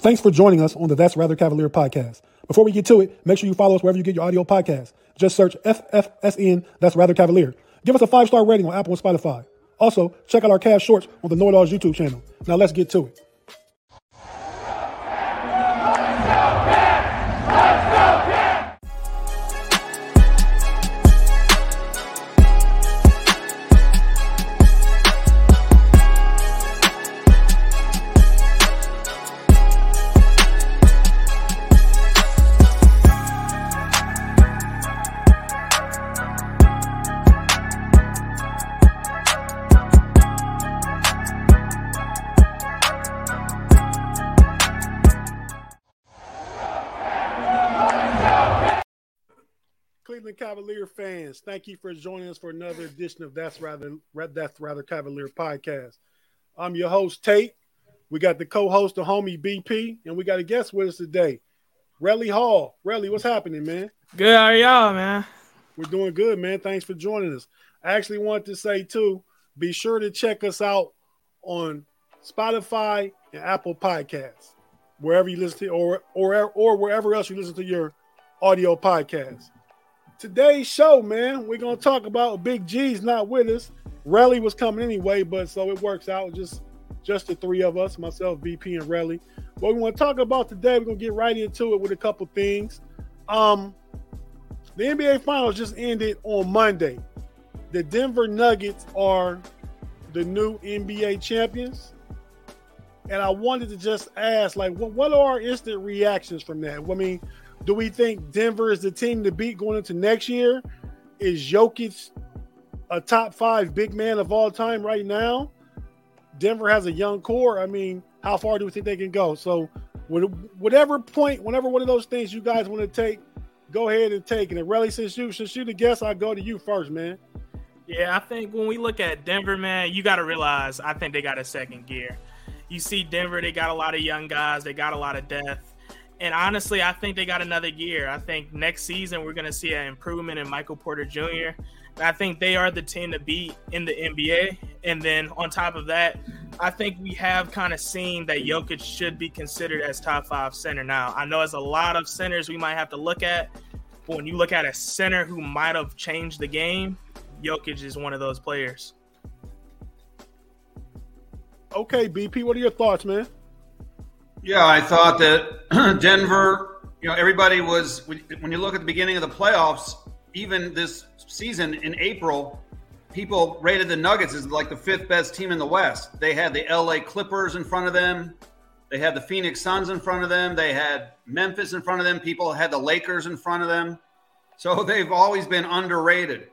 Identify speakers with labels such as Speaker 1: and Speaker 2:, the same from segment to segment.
Speaker 1: Thanks for joining us on the That's Rather Cavalier podcast. Before we get to it, make sure you follow us wherever you get your audio podcast. Just search FFSN That's Rather Cavalier. Give us a five star rating on Apple and Spotify. Also, check out our cast shorts on the Know It Alls YouTube channel. Now let's get to it. Thank you for joining us for another edition of That's Rather That's Rather Cavalier podcast. I'm your host Tate. We got the co-host, the homie BP, and we got a guest with us today, Relly Hall. Relly, what's happening, man?
Speaker 2: Good, how are y'all, man?
Speaker 1: We're doing good, man. Thanks for joining us. I actually want to say too, be sure to check us out on Spotify and Apple Podcasts, wherever you listen to, or or or wherever else you listen to your audio podcasts. Today's show, man, we're gonna talk about Big G's not with us. Relly was coming anyway, but so it works out just just the three of us, myself, BP, and Relly. What we want to talk about today, we're gonna get right into it with a couple things. Um, the NBA Finals just ended on Monday. The Denver Nuggets are the new NBA champions. And I wanted to just ask, like, what, what are our instant reactions from that? I mean, do we think Denver is the team to beat going into next year? Is Jokic a top five big man of all time right now? Denver has a young core. I mean, how far do we think they can go? So, whatever point, whenever one of those things you guys want to take, go ahead and take it. And really, since you since you the guest, I go to you first, man.
Speaker 2: Yeah, I think when we look at Denver, man, you got to realize I think they got a second gear. You see Denver, they got a lot of young guys, they got a lot of depth. And honestly, I think they got another year. I think next season we're going to see an improvement in Michael Porter Jr. I think they are the team to beat in the NBA. And then on top of that, I think we have kind of seen that Jokic should be considered as top five center now. I know there's a lot of centers we might have to look at, but when you look at a center who might have changed the game, Jokic is one of those players.
Speaker 1: Okay, BP, what are your thoughts, man?
Speaker 3: Yeah, I thought that Denver, you know, everybody was, when you look at the beginning of the playoffs, even this season in April, people rated the Nuggets as like the fifth best team in the West. They had the LA Clippers in front of them. They had the Phoenix Suns in front of them. They had Memphis in front of them. People had the Lakers in front of them. So they've always been underrated.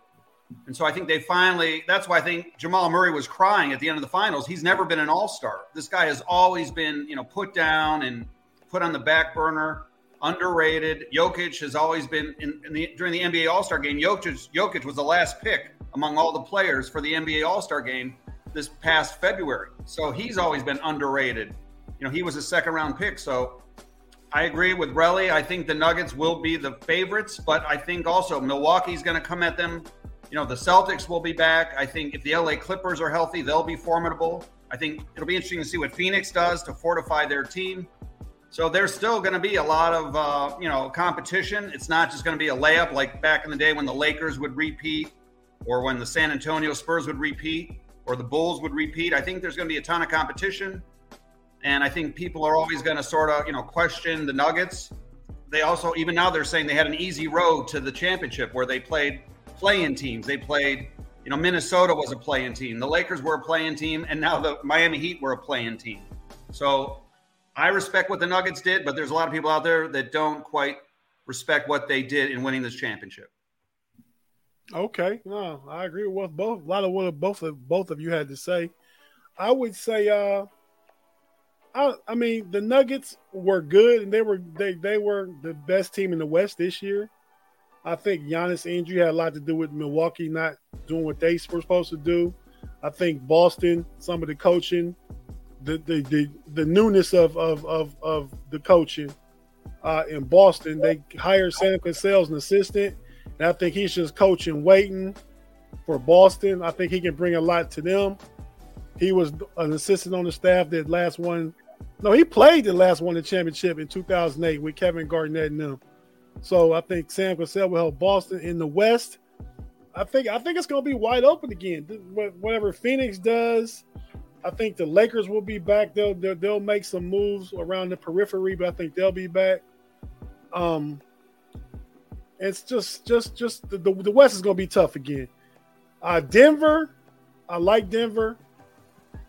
Speaker 3: And so I think they finally, that's why I think Jamal Murray was crying at the end of the finals. He's never been an all star. This guy has always been, you know, put down and put on the back burner, underrated. Jokic has always been in, in the, during the NBA All Star game. Jokic, Jokic was the last pick among all the players for the NBA All Star game this past February. So he's always been underrated. You know, he was a second round pick. So I agree with Relly. I think the Nuggets will be the favorites, but I think also Milwaukee's going to come at them you know, the Celtics will be back. I think if the LA Clippers are healthy, they'll be formidable. I think it'll be interesting to see what Phoenix does to fortify their team. So there's still going to be a lot of uh, you know competition. It's not just going to be a layup like back in the day when the Lakers would repeat, or when the San Antonio Spurs would repeat, or the Bulls would repeat. I think there's going to be a ton of competition, and I think people are always going to sort of you know question the Nuggets. They also even now they're saying they had an easy road to the championship where they played play-in teams. They played, you know, Minnesota was a play-in team. The Lakers were a play-in team, and now the Miami Heat were a play-in team. So I respect what the Nuggets did, but there's a lot of people out there that don't quite respect what they did in winning this championship.
Speaker 1: Okay, no, I agree with both. A lot of what both of both of you had to say. I would say, uh, I, I mean, the Nuggets were good, and they were they they were the best team in the West this year. I think Giannis injury had a lot to do with Milwaukee not doing what they were supposed to do. I think Boston, some of the coaching, the the the, the newness of, of of of the coaching uh, in Boston, they hired Sam Cassell as an assistant, and I think he's just coaching, waiting for Boston. I think he can bring a lot to them. He was an assistant on the staff that last one. No, he played the last one the championship in 2008 with Kevin Garnett and them. So I think Sam Cassell will help Boston in the West. I think I think it's going to be wide open again. Whatever Phoenix does, I think the Lakers will be back. They'll, they'll, they'll make some moves around the periphery, but I think they'll be back. Um, it's just just just the, the, the West is going to be tough again. Uh, Denver, I like Denver.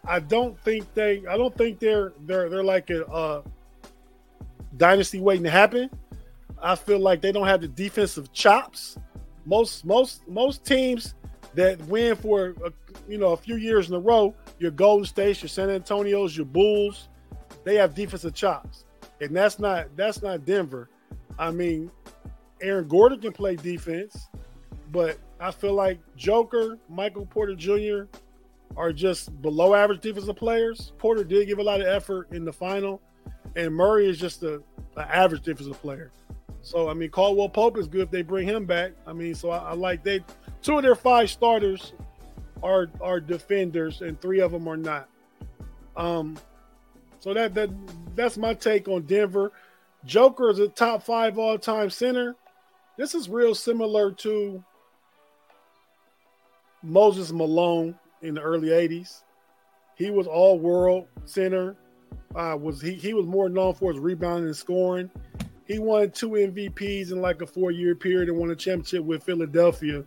Speaker 1: I don't think they. I don't think they're they're they're like a, a dynasty waiting to happen. I feel like they don't have the defensive chops. Most most most teams that win for a, you know a few years in a row, your Golden State, your San Antonio's, your Bulls, they have defensive chops, and that's not that's not Denver. I mean, Aaron Gordon can play defense, but I feel like Joker, Michael Porter Jr. are just below average defensive players. Porter did give a lot of effort in the final, and Murray is just a, an average defensive player. So I mean, Caldwell Pope is good if they bring him back. I mean, so I, I like they two of their five starters are are defenders, and three of them are not. Um, so that that that's my take on Denver. Joker is a top five all time center. This is real similar to Moses Malone in the early 80s. He was all world center. Uh, was he, he was more known for his rebounding and scoring. He won two MVPs in like a four year period and won a championship with Philadelphia.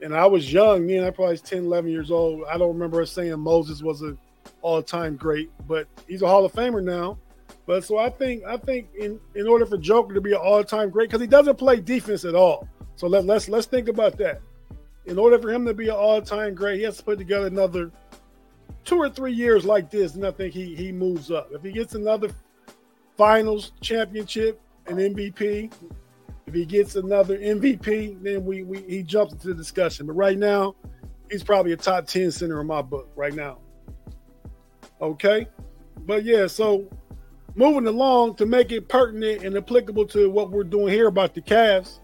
Speaker 1: And I was young then, I probably was 10, 11 years old. I don't remember us saying Moses was an all time great, but he's a Hall of Famer now. But so I think I think in, in order for Joker to be an all time great, because he doesn't play defense at all. So let, let's let's think about that in order for him to be an all-time great, he has to put together another two or three years like this, and I think he he moves up. If he gets another finals championship and MVP, if he gets another MVP, then we, we he jumps into the discussion. But right now, he's probably a top 10 center in my book right now. Okay. But yeah, so moving along to make it pertinent and applicable to what we're doing here about the Cavs.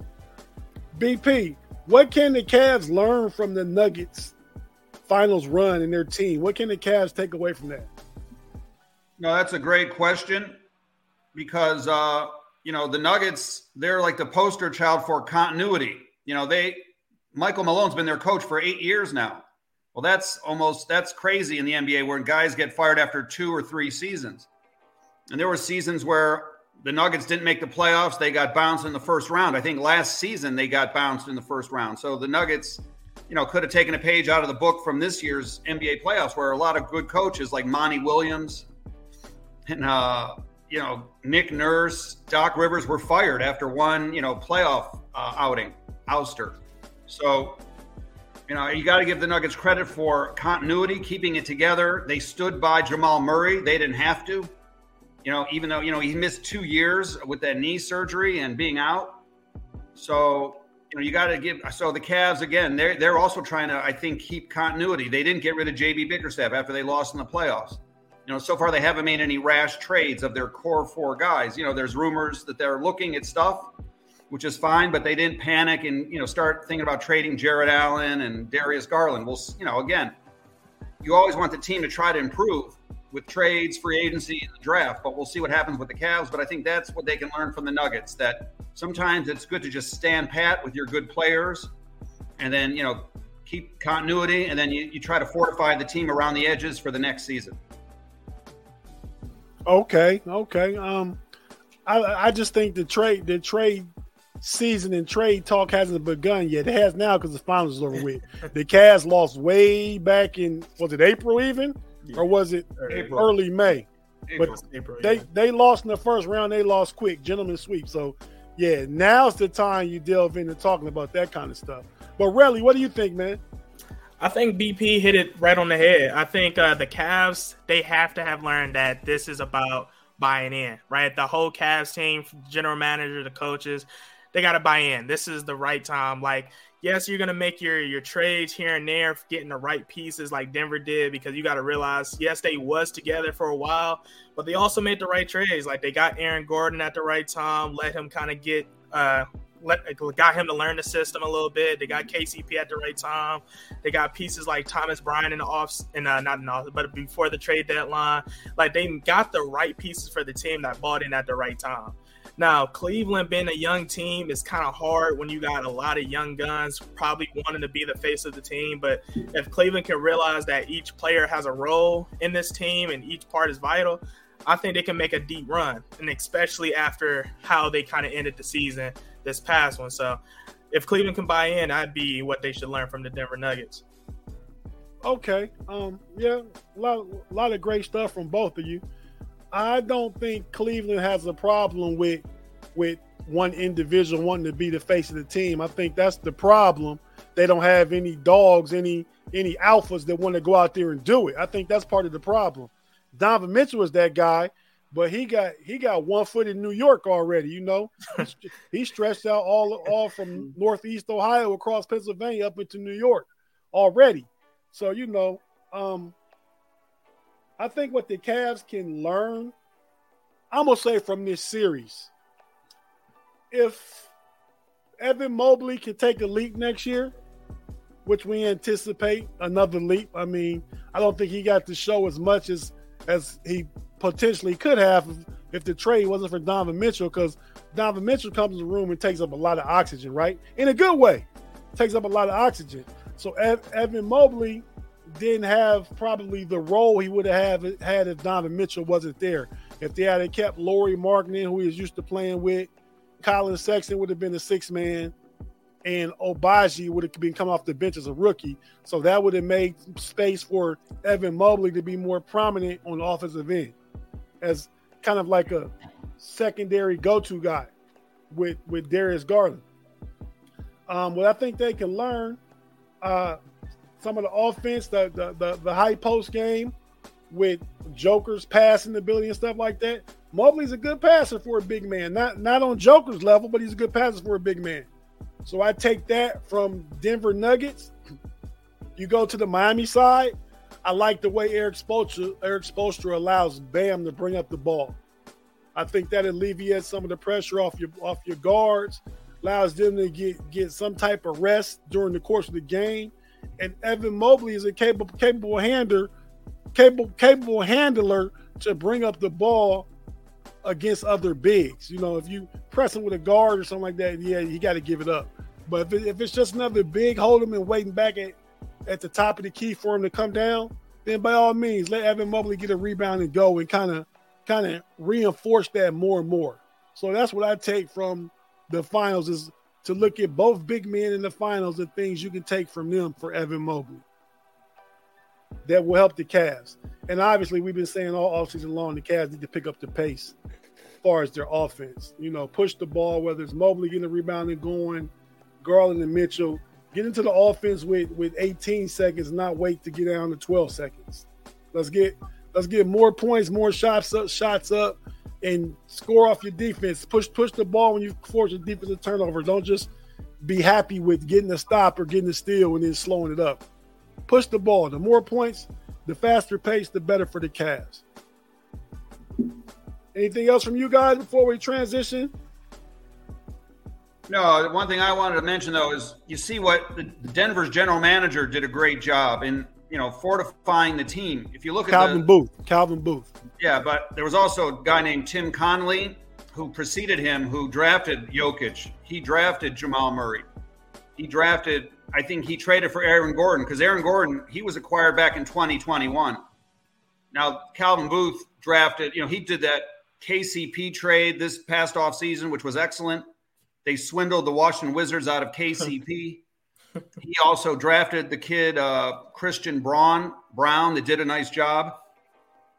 Speaker 1: BP, what can the Cavs learn from the Nuggets finals run in their team? What can the Cavs take away from that?
Speaker 3: No, that's a great question because uh, you know the Nuggets they're like the poster child for continuity. You know they Michael Malone's been their coach for eight years now. Well, that's almost that's crazy in the NBA where guys get fired after two or three seasons. And there were seasons where the Nuggets didn't make the playoffs. They got bounced in the first round. I think last season they got bounced in the first round. So the Nuggets, you know, could have taken a page out of the book from this year's NBA playoffs, where a lot of good coaches like Monty Williams and uh, you know Nick Nurse, Doc Rivers were fired after one you know playoff uh, outing, ouster. So you know, you got to give the Nuggets credit for continuity, keeping it together. They stood by Jamal Murray. They didn't have to you know, even though, you know, he missed two years with that knee surgery and being out. So, you know, you got to give. So the Cavs, again, they're, they're also trying to, I think, keep continuity. They didn't get rid of JB Bickerstaff after they lost in the playoffs. You know, so far they haven't made any rash trades of their core four guys. You know, there's rumors that they're looking at stuff, which is fine, but they didn't panic and, you know, start thinking about trading Jarrett Allen and Darius Garland. Well, you know, again, you always want the team to try to improve with trades, free agency, and the draft. But we'll see what happens with the Cavs. But I think that's what they can learn from the Nuggets. That sometimes it's good to just stand pat with your good players, and then you know keep continuity, and then you, you try to fortify the team around the edges for the next season.
Speaker 1: Okay, okay. Um, I I just think the trade the trade season and trade talk hasn't begun yet. It has now because the finals is over with. the Cavs lost way back in was it April even? or was it April. early May? April. But April, they yeah. they lost in the first round. They lost quick, gentlemen sweep. So yeah, now's the time you delve into talking about that kind of stuff. But really, what do you think, man?
Speaker 2: I think BP hit it right on the head. I think uh, the Cavs they have to have learned that this is about buying in, right? The whole Cavs team, general manager, the coaches, they got to buy in. This is the right time. Like, yes, you're gonna make your your trades here and there, getting the right pieces like Denver did, because you got to realize, yes, they was together for a while, but they also made the right trades. Like they got Aaron Gordon at the right time, let him kind of get uh let got him to learn the system a little bit. They got KCP at the right time. They got pieces like Thomas Bryant in the off and uh, not in the off, but before the trade deadline. Like they got the right pieces for the team that bought in at the right time. Now, Cleveland being a young team is kind of hard when you got a lot of young guns probably wanting to be the face of the team. But if Cleveland can realize that each player has a role in this team and each part is vital, I think they can make a deep run. And especially after how they kind of ended the season this past one. So if Cleveland can buy in, I'd be what they should learn from the Denver Nuggets.
Speaker 1: Okay. Um. Yeah. A lot. A lot of great stuff from both of you. I don't think Cleveland has a problem with with one individual wanting to be the face of the team. I think that's the problem. They don't have any dogs, any any alphas that want to go out there and do it. I think that's part of the problem. Donovan Mitchell is that guy but he got he got one foot in New York already. You know, he stretched out all all from Northeast Ohio across Pennsylvania up into New York already. So you know, um, I think what the Cavs can learn, I'm gonna say from this series, if Evan Mobley can take a leap next year, which we anticipate another leap. I mean, I don't think he got to show as much as as he potentially could have if the trade wasn't for Donovan Mitchell, because Donovan Mitchell comes in the room and takes up a lot of oxygen, right? In a good way, takes up a lot of oxygen. So Evan Mobley didn't have probably the role he would have had if Donovan Mitchell wasn't there. If they had kept Lauri Markkanen, who he was used to playing with, Collin Sexton would have been the sixth man, and Agbaji would have been come off the bench as a rookie. So that would have made space for Evan Mobley to be more prominent on the offensive end as kind of like a secondary go-to guy with with Darius Garland. Um, what I think they can learn uh, some of the offense, the, the the the high post game with Joker's passing ability and stuff like that. Mobley's a good passer for a big man. Not not on Joker's level, but he's a good passer for a big man. So I take that from Denver Nuggets. You go to the Miami side. I like the way Erik Spoelstra, Spoelstra allows Bam to bring up the ball. I think that alleviates some of the pressure off your off your guards, allows them to get get some type of rest during the course of the game. And Evan Mobley is a capable capable handler, capable capable handler to bring up the ball against other bigs. You know, if you press him with a guard or something like that, yeah, you got to give it up. But if, it, if it's just another big hold him and waiting back at at the top of the key for him to come down, then by all means let Evan Mobley get a rebound and go and kind of kind of reinforce that more and more. So that's what I take from the finals is to look at both big men in the finals and things you can take from them for Evan Mobley that will help the Cavs. And obviously, we've been saying all offseason long the Cavs need to pick up the pace as far as their offense. You know, push the ball, whether it's Mobley getting the rebound and going, Garland and Mitchell get into the offense with with 18 seconds, not wait to get down to 12 seconds. Let's get let's get more points, more shots up, shots up, and score off your defense. Push push the ball when you force a defensive turnover. Don't just be happy with getting a stop or getting a steal and then slowing it up. Push the ball. The more points, the faster pace, the better for the Cavs. Anything else from you guys before we transition
Speaker 3: no, one thing I wanted to mention though is you see what the Denver's general manager did a great job in you know fortifying the team. If you look
Speaker 1: Calvin
Speaker 3: at
Speaker 1: Calvin Booth, Calvin Booth.
Speaker 3: Yeah, but there was also a guy named Tim Connelly who preceded him who drafted Jokic. He drafted Jamal Murray. He drafted, I think he traded for Aaron Gordon because Aaron Gordon, he was acquired back in 2021. Now, Calvin Booth drafted, you know, he did that KCP trade this past offseason, which was excellent. They swindled the Washington Wizards out of KCP. he also drafted the kid uh, Christian Braun Brown that did a nice job.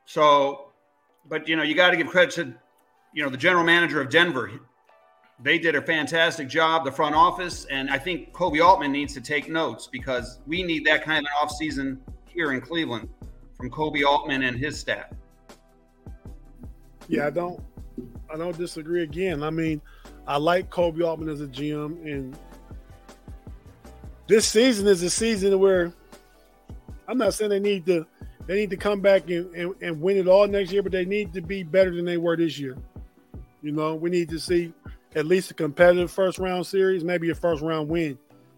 Speaker 3: So, but you know, you got to give credit to you know the general manager of Denver. they did a fantastic job, the front office, and I think Koby Altman needs to take notes because we need that kind of an offseason here in Cleveland from Koby Altman and his staff.
Speaker 1: Yeah, I don't I don't disagree again. I mean, I like Koby Altman as a GM and this season is a season where I'm not saying they need to they need to come back and, and, and win it all next year, but they need to be better than they were this year. You know, we need to see at least a competitive first round series, maybe a first round win.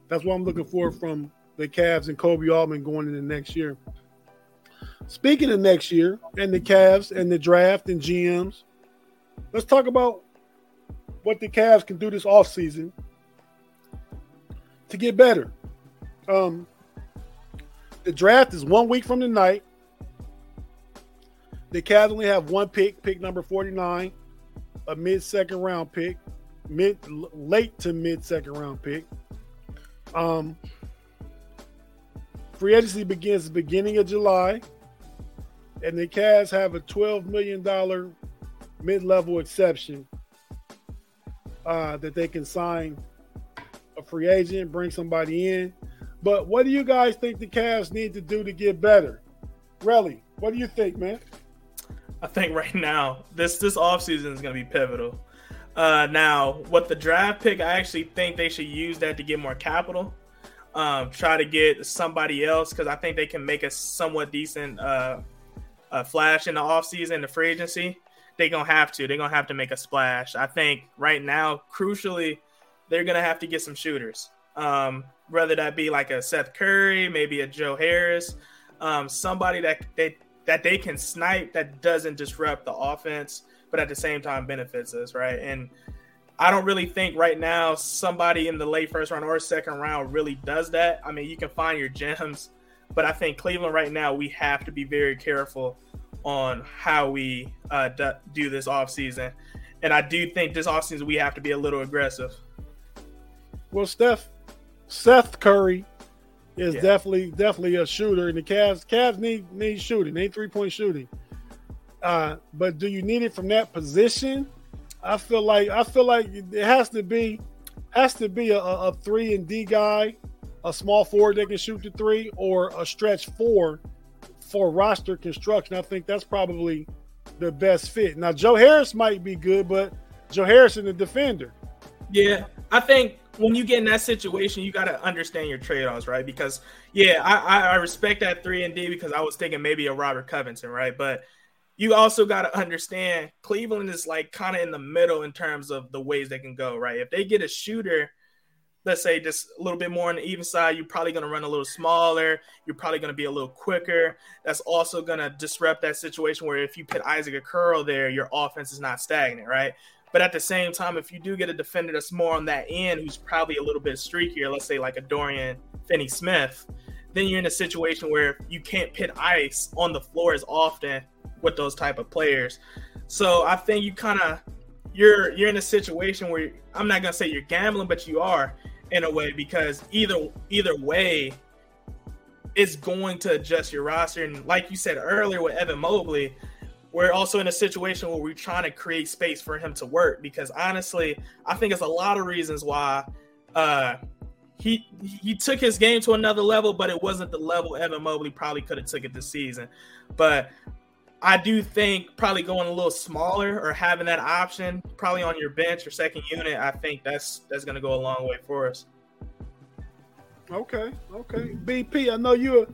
Speaker 1: That's what I'm looking for from the Cavs and Koby Altman going into next year. Speaking of next year and the Cavs and the draft and GMs, let's talk about what the Cavs can do this offseason to get better. Um, the draft is one week from tonight. The Cavs only have one pick, pick number 49, a mid second round pick mid late to mid second round pick. Um, free agency begins beginning of July, and the Cavs have a twelve million dollar mid level exception uh, that they can sign a free agent, bring somebody in. But what do you guys think the Cavs need to do to get better? Relly, what do you think, man?
Speaker 2: I think right now this this offseason is going to be pivotal. Uh, now, what the draft pick, I actually think they should use that to get more capital. Um, try to get somebody else because I think they can make a somewhat decent uh, uh, flash in the offseason, the free agency. They're to have to. They're to have to make a splash. I think right now, crucially, they're to have to get some shooters. Um, whether that be like a Seth Curry, maybe a Joe Harris, um, somebody that they, that they can snipe that doesn't disrupt the offense but at the same time benefits us, right? And I don't really think right now somebody in the late first round or second round really does that. I mean, you can find your gems, but I think Cleveland right now we have to be very careful on how we uh, do this offseason. And I do think this offseason we have to be a little aggressive.
Speaker 1: Well, Steph, Seth Curry is yeah. definitely definitely a shooter, and the Cavs Cavs need need shooting, need three point shooting. Uh, but do you need it from that position? I feel like I feel like it has to be has to be a, a three and D guy, a small forward that can shoot the three, or a stretch four for roster construction. I think that's probably the best fit. Now Joe Harris might be good, but Joe Harris is a defender.
Speaker 2: Yeah, I think when you get in that situation, you got to understand your trade offs, right? Because yeah, I, I respect that three and D because I was thinking maybe a Robert Covington, right? But you also got to understand Cleveland is like kind of in the middle in terms of the ways they can go, right? If they get a shooter, let's say just a little bit more on the even side, you're probably going to run a little smaller. You're probably going to be a little quicker. That's also going to disrupt that situation where if you put Isaac Okoro there, your offense is not stagnant, right? But at the same time, if you do get a defender that's more on that end, who's probably a little bit streakier, let's say like a Dorian Finney Smith, then you're in a situation where you can't pit ice on the floor as often with those type of players. So I think you kind of you're you're in a situation where I'm not gonna say you're gambling, but you are in a way because either either way, it's going to adjust your roster. And like you said earlier with Evan Mobley, we're also in a situation where we're trying to create space for him to work because honestly, I think it's a lot of reasons why uh, he he took his game to another level, but it wasn't the level Evan Mobley probably could have took it this season. But I do think probably going a little smaller or having that option probably on your bench or second unit, I think that's that's going to go a long way for us.
Speaker 1: Okay, okay. BP, I know you're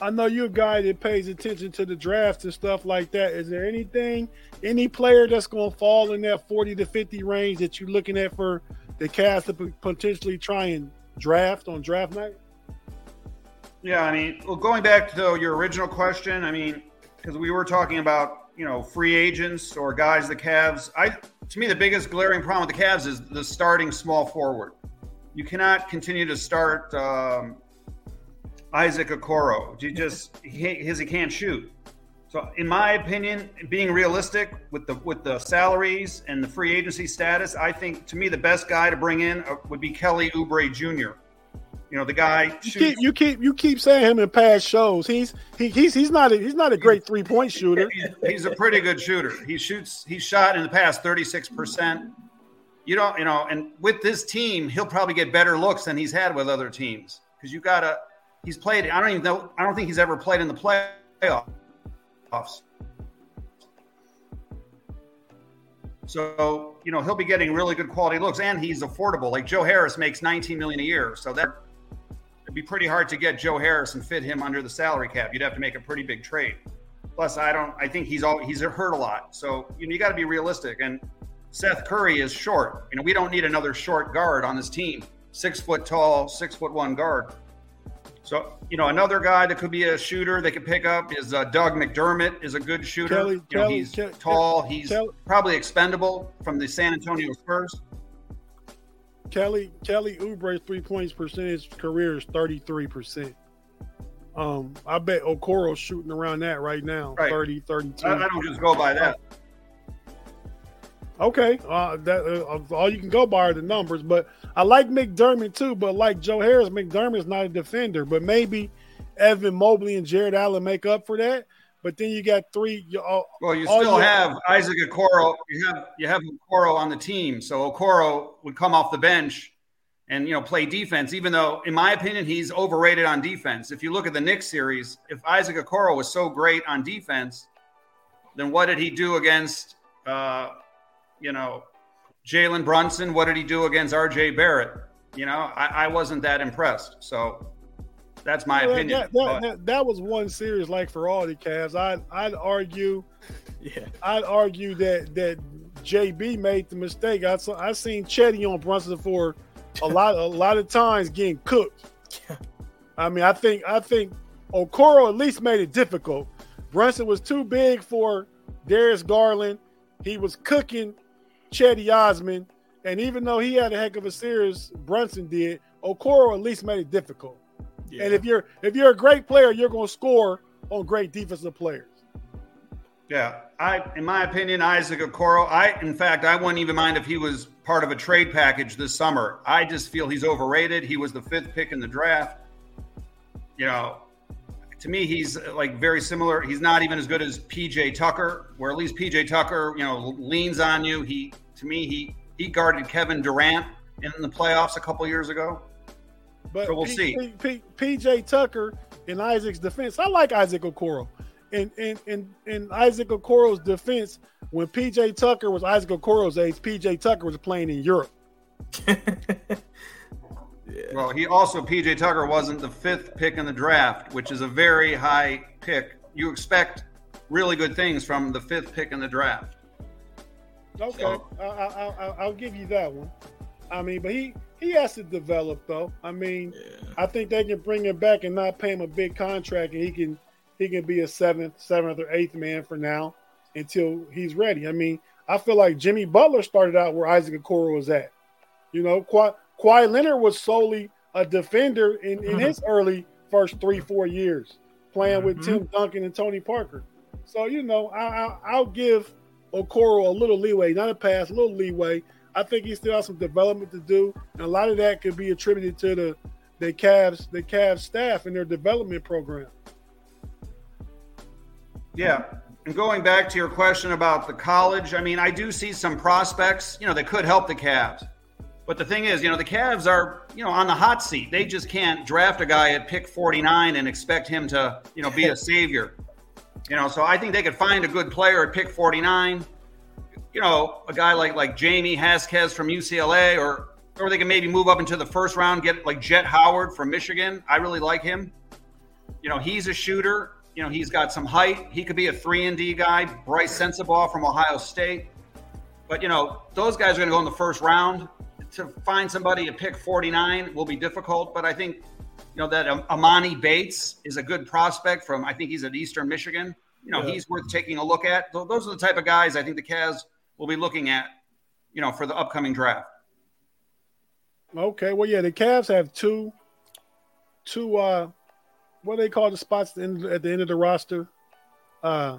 Speaker 1: I know you're a guy that pays attention to the drafts and stuff like that. Is there anything, any player that's going to fall in that 40 to 50 range that you're looking at for the Cavs to potentially try and draft on draft night?
Speaker 3: Yeah, I mean, well, going back to your original question, I mean, because we were talking about you know free agents or guys the Cavs. I to me the biggest glaring problem with the Cavs is the starting small forward. You cannot continue to start um, Isaac Okoro. You just he, his he can't shoot. So, in my opinion, being realistic with the with the salaries and the free agency status, I think to me the best guy to bring in uh, would be Kelly Oubre Jr. You know, the guy.
Speaker 1: You keep, you keep you keep saying him in past shows. He's he, he's he's not a, he's not a great three point shooter.
Speaker 3: He's, a pretty good shooter. He shoots. He's shot in the past thirty six percent. you don't, you know, and with this team, he'll probably get better looks than he's had with other teams because you got to. He's played. I don't even know. I don't think he's ever played in the playoffs. So you know he'll be getting really good quality looks, and he's affordable. Like Joe Harris makes 19 million a year, so that it'd be pretty hard to get Joe Harris and fit him under the salary cap. You'd have to make a pretty big trade. Plus, I don't. I think he's all he's hurt a lot. So you know you got to be realistic. And Seth Curry is short. You know we don't need another short guard on this team. Six foot tall, six foot one guard. So, you know, another guy that could be a shooter they could pick up is uh, Doug McDermott is a good shooter. Kelly, you know, Kelly, he's Kelly, tall. He's probably expendable from the San Antonio Spurs.
Speaker 1: Kelly Kelly Oubre's three points percentage career is 33%. Um, I bet Okoro's shooting around that right now, right. 30, 32. I,
Speaker 3: I don't just go by that.
Speaker 1: Okay, uh, that uh, all you can go by are the numbers, but I like McDermott too. But like Joe Harris, McDermott's not a defender, but maybe Evan Mobley and Jarrett Allen make up for that. But then you got three. Uh,
Speaker 3: well, you still have Isaac Okoro. You have you have Okoro on the team, so Okoro would come off the bench and you know play defense. Even though, in my opinion, he's overrated on defense. If you look at the Knicks series, if Isaac Okoro was so great on defense, then what did he do against? You know, Jalen Brunson, what did he do against RJ Barrett? You know, I, I wasn't that impressed. So that's my well, opinion.
Speaker 1: That, that, that, that, was one series like for all the Cavs. I'd, I'd argue, yeah, I'd argue that that JB made the mistake. I saw I seen Cedi on Brunson for a lot a lot of times getting cooked. I mean, I think I think Okoro at least made it difficult. Brunson was too big for Darius Garland. He was cooking Cedi Osman. And even though he had a heck of a series, Brunson did, Okoro at least made it difficult. Yeah. And if you're if you're a great player, you're going to score on great defensive players.
Speaker 3: Yeah, I, in my opinion, Isaac Okoro. I, in fact, I wouldn't even mind if he was part of a trade package this summer. I just feel he's overrated. He was the fifth pick in the draft. You know, to me, he's uh, like very similar. He's not even as good as PJ Tucker, where at least PJ Tucker, you know, leans on you. He, to me, he he guarded Kevin Durant in the playoffs a couple years ago.
Speaker 1: But so we'll P- see. P- P- PJ Tucker in Isaac's defense, I like Isaac Okoro. In in in in Isaac Okoro's defense, when PJ Tucker was Isaac Okoro's age, PJ Tucker was playing in Europe.
Speaker 3: Well, he also PJ Tucker wasn't the fifth pick in the draft, which is a very high pick. You expect really good things from the fifth pick in the draft.
Speaker 1: Okay, so, I, will give you that one. I mean, but he he has to develop though. I mean, yeah. I think they can bring him back and not pay him a big contract, and he can he can be a seventh, seventh or eighth man for now until he's ready. I mean, I feel like Jimmy Butler started out where Isaac Okoro was at. You know, quite Kawhi Leonard was solely a defender in, in his early first three, four years, playing with mm-hmm. Tim Duncan and Tony Parker. So, you know, I, I, will give Okoro a little leeway, not a pass, a little leeway. I think he still has some development to do, and a lot of that could be attributed to the the Cavs, the Cavs staff and their development program.
Speaker 3: Yeah, and going back to your question about the college, I mean, I do see some prospects, you know, that could help the Cavs. But the thing is, you know, the Cavs are, you know, on the hot seat. They just can't draft a guy at pick 49 and expect him to, you know, be a savior. You know, so I think they could find a good player at pick 49. You know, a guy like like Jaime Jaquez from UCLA, or or they can maybe move up into the first round, get like Jett Howard from Michigan. I really like him. You know, he's a shooter. You know, he's got some height. He could be a three and D guy. Brice Sensabaugh from Ohio State. But you know, those guys are going to go in the first round to find somebody to pick 49 will be difficult, but I think you know that Emoni Bates is a good prospect from I think he's at Eastern Michigan. You know, yeah. he's worth taking a look at. Those are the type of guys I think the Cavs will be looking at, you know, for the upcoming draft.
Speaker 1: Okay, well, yeah, the Cavs have two, two, uh, what do they call the spots at the end of the roster? Uh,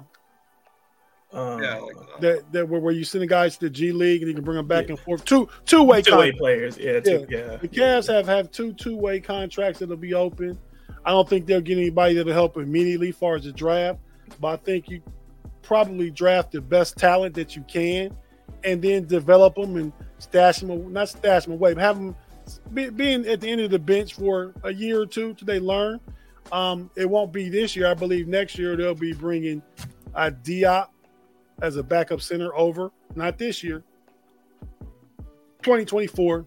Speaker 1: um, yeah, like that. that. that where, where you send the guys to the G League and you can bring them back yeah. and forth. Two two way
Speaker 2: two way players. Yeah, two, yeah.
Speaker 1: yeah. The Cavs have have two two way contracts that'll be open. I don't think they'll get anybody that'll help immediately as far as the draft, but I think you probably draft the best talent that you can, and then develop them and stash him, not stash them away, but have them be, being at the end of the bench for a year or two till they learn. Um, it won't be this year. I believe next year they'll be bringing a Diop as a backup center over. Not this year. 2024.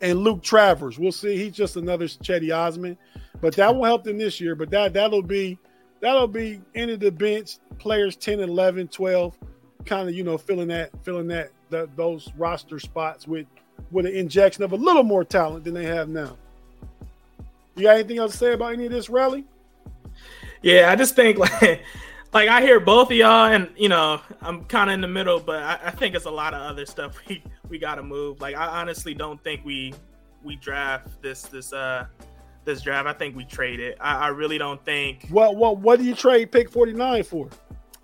Speaker 1: And Luke Travers. We'll see. He's just another Cedi Osman. But that won't help them this year. But that that'll be that'll be end of the bench, players 10, 11, 12, kind of, you know, filling that, filling that, that those roster spots with with an injection of a little more talent than they have now. You got anything else to say about any of this Relly?
Speaker 2: Yeah, I just think like like I hear both of y'all, and you know I'm kind of in the middle, but I, I, think it's a lot of other stuff we we got to move. Like I honestly don't think we we draft this this uh this draft. I think we trade it. I, I really don't think.
Speaker 1: What what what do you trade pick 49 for?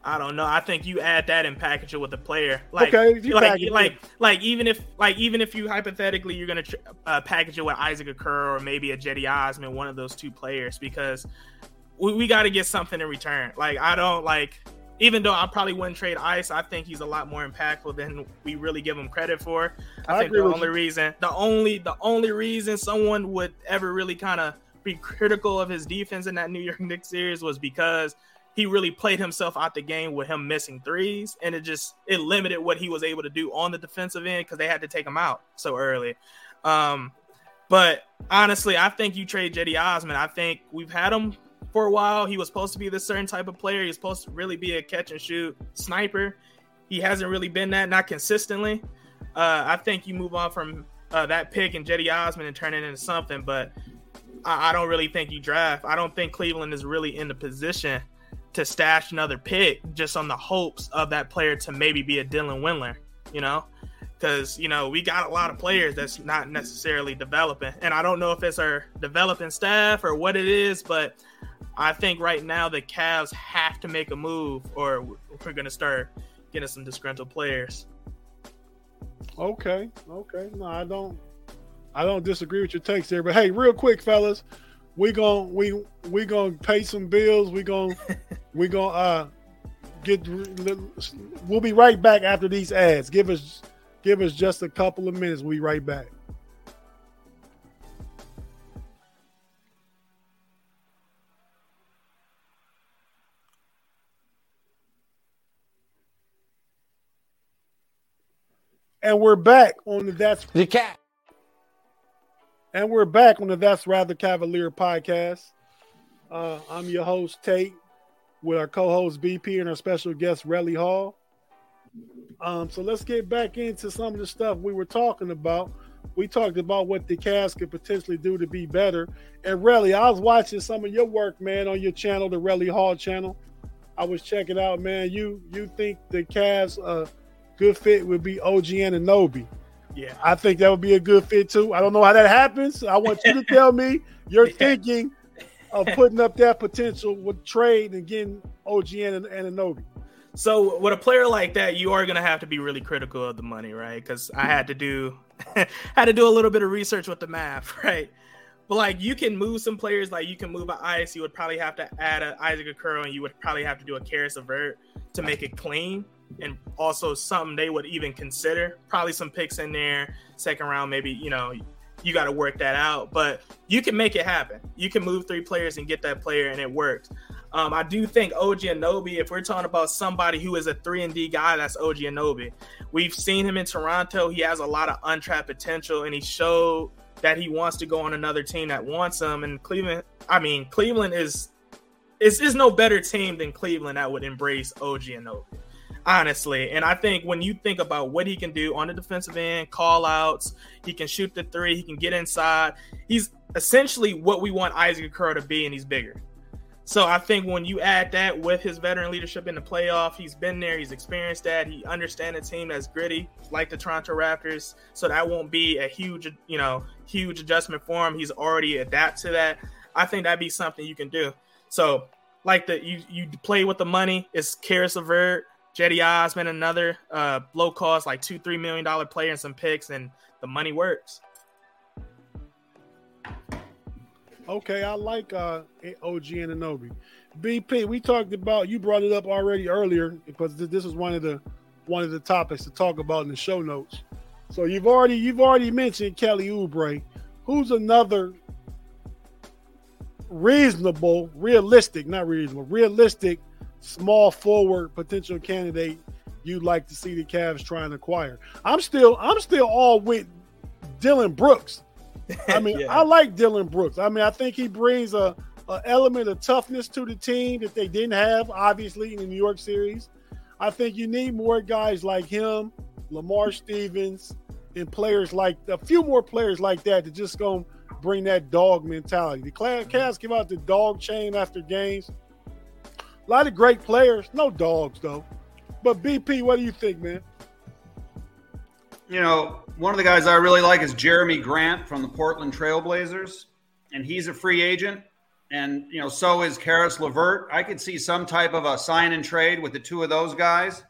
Speaker 2: I don't know. I think you add that and package it with a player. Like,
Speaker 1: okay,
Speaker 2: like, like, like, even if, like, even if you hypothetically you're gonna uh, package it with Isaac Okoro or maybe a Cedi Osman, one of those two players, because we, we got to get something in return. Like, I don't like, even though I probably wouldn't trade Ice, I think he's a lot more impactful than we really give him credit for. I, I think the only you. reason, the only, the only reason someone would ever really kind of be critical of his defense in that New York Knicks series was because he really played himself out the game with him missing threes, and it just it limited what he was able to do on the defensive end because they had to take him out so early. Um, but honestly, I think you trade Cedi Osman. I think we've had him for a while. He was supposed to be this certain type of player. He's supposed to really be a catch and shoot sniper. He hasn't really been that, not consistently. Uh, I think you move on from uh, that pick and Cedi Osman and turn it into something, but I, I don't really think you draft. I don't think Cleveland is really in the position to stash another pick just on the hopes of that player to maybe be a Dylan Windler, you know? Because, you know, we got a lot of players that's not necessarily developing. And I don't know if it's our developing staff or what it is, but I think right now the Cavs have to make a move or we're going to start getting some disgruntled players.
Speaker 1: Okay. Okay. No, I don't. I don't disagree with your takes there, but hey, real quick, fellas, we going we we gonna pay some bills. We gonna we gonna uh get. We'll be right back after these ads. Give us give us just a couple of minutes. We'll be right back. And we're back on the That's
Speaker 4: the cat.
Speaker 1: And we're back on the That's Rather Cavalier podcast. Uh, I'm your host, Tate, with our co host, BP, and our special guest, Relly Hall. Um, so let's get back into some of the stuff we were talking about. We talked about what the Cavs could potentially do to be better. And Relly, I was watching some of your work, man, on your channel, the Relly Hall channel. I was checking out, man. You you think the Cavs a good fit would be OG Anunoby?
Speaker 2: Yeah.
Speaker 1: I think that would be a good fit too. I don't know how that happens. I want you to tell me you're yeah. thinking of putting up that potential with trade and getting OG and Anunoby.
Speaker 2: So with a player like that, you are gonna have to be really critical of the money, right? Because I had to do had to do a little bit of research with the math, right? But like you can move some players, like you can move an ice. You would probably have to add an Isaac Okoro, and you would probably have to do a Caris LeVert to make it clean and also something they would even consider. Probably some picks in there, second round, maybe, you know, you got to work that out. But you can make it happen. You can move three players and get that player, and it works. Um, I do think OG Anunoby, if we're talking about somebody who is a three and D guy, that's OG Anunoby. We've seen him in Toronto. He has a lot of untrapped potential, and he showed that he wants to go on another team that wants him. And Cleveland, I mean, Cleveland is is is no better team than Cleveland that would embrace OG Anunoby honestly. And I think when you think about what he can do on the defensive end, call outs, he can shoot the three, he can get inside. He's essentially what we want Isaac Okoro to be, and he's bigger. So I think when you add that with his veteran leadership in the playoff, he's been there, he's experienced that, he understands a team that's gritty, like the Toronto Raptors. So that won't be a huge, you know, huge adjustment for him. He's already adapted to that. I think that'd be something you can do. So like the you you play with the money, it's Caris LeVert, Cedi Osman, another uh, low cost, like two, three million dollar player and some picks, and the money works.
Speaker 1: Okay, I like uh, OG Anunoby. BP, we talked about you brought it up already earlier because this is one of the one of the topics to talk about in the show notes. So you've already you've already mentioned Kelly Oubre, who's another reasonable, realistic, not reasonable, realistic small forward potential candidate you'd like to see the Cavs try and acquire. I'm still I'm still all with Dillon Brooks. I mean, yeah. I like Dillon Brooks. I mean, I think he brings a, a element of toughness to the team that they didn't have, obviously, in the New York series. I think you need more guys like him, Lamar Stevens, and players like a few more players like that to just go bring that dog mentality. The mm-hmm. Cavs give out the dog chain after games. A lot of great players, no dogs though. But BP, what do you think, man?
Speaker 3: You know, one of the guys I really like is Jerami Grant from the Portland Trailblazers, and he's a free agent. And you know, so is Caris LeVert. I could see some type of a sign and trade with the two of those guys.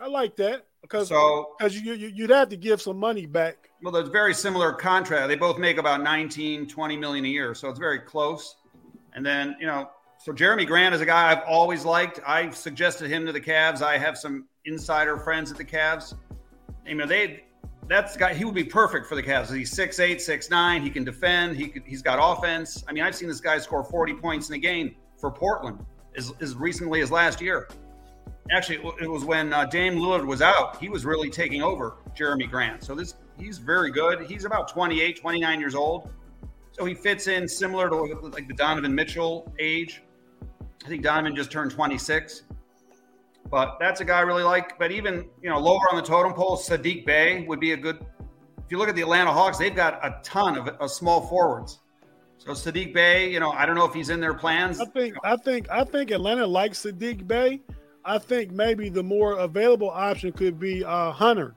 Speaker 1: I like that because so because you, you would have to give some money back.
Speaker 3: Well, there's very similar contract. They both make about 19, 20 million a year, so it's very close. And then you know, so Jerami Grant is a guy I've always liked. I've suggested him to the Cavs. I have some insider friends at the Cavs. You know, they that's guy he would be perfect for the Cavs. He's six eight, six nine. He can defend. He could, he's got offense. I mean, I've seen this guy score 40 points in a game for Portland as, as recently as last year. Actually, it was when uh, Dame Lillard was out. He was really taking over Jerami Grant. So this he's very good. He's about 28, 29 years old. So he fits in similar to like the Donovan Mitchell age. I think Donovan just turned 26. But that's a guy I really like. But even, you know, lower on the totem pole, Saddiq Bey would be a good. If you look at the Atlanta Hawks, they've got a ton of, of small forwards. So Saddiq Bey, you know, I don't know if he's in their plans.
Speaker 1: I think I think I think Atlanta likes Saddiq Bey. I think maybe the more available option could be uh, Hunter.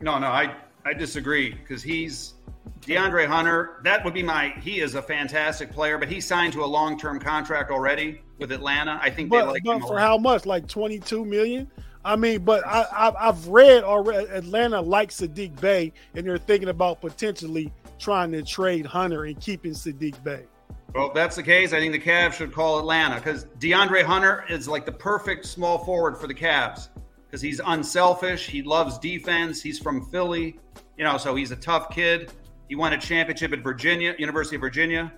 Speaker 3: No, no, I I disagree because he's DeAndre Hunter, that would be my. He is a fantastic player, but he signed to a long term contract already with Atlanta. I think
Speaker 1: but,
Speaker 3: they like
Speaker 1: but for how much? Like twenty two million. I mean, but I, have read already Atlanta likes Saddiq Bey, and they're thinking about potentially trying to trade Hunter and keeping Saddiq Bey.
Speaker 3: Well, if that's the case, I think the Cavs should call Atlanta because DeAndre Hunter is like the perfect small forward for the Cavs because he's unselfish. He loves defense. He's from Philly, you know, so he's a tough kid. He won a championship at Virginia, University of Virginia.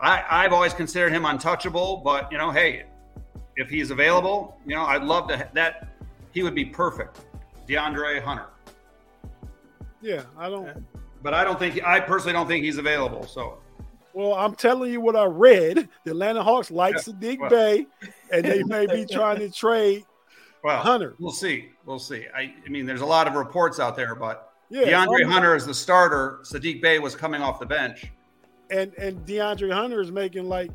Speaker 3: I, I've always considered him untouchable, but you know, hey, if he's available, you know, I'd love to. That he would be perfect, DeAndre Hunter.
Speaker 1: Yeah, I don't.
Speaker 3: But I don't think I personally don't think he's available. So.
Speaker 1: Well, I'm telling you what I read. The Atlanta Hawks like yeah, Saddiq well, Bey, and they may be trying to trade well, Hunter.
Speaker 3: We'll see. We'll see. I, I mean, there's a lot of reports out there, but yeah, DeAndre Hunter is the starter. Saddiq Bey was coming off the bench.
Speaker 1: And and DeAndre Hunter is making like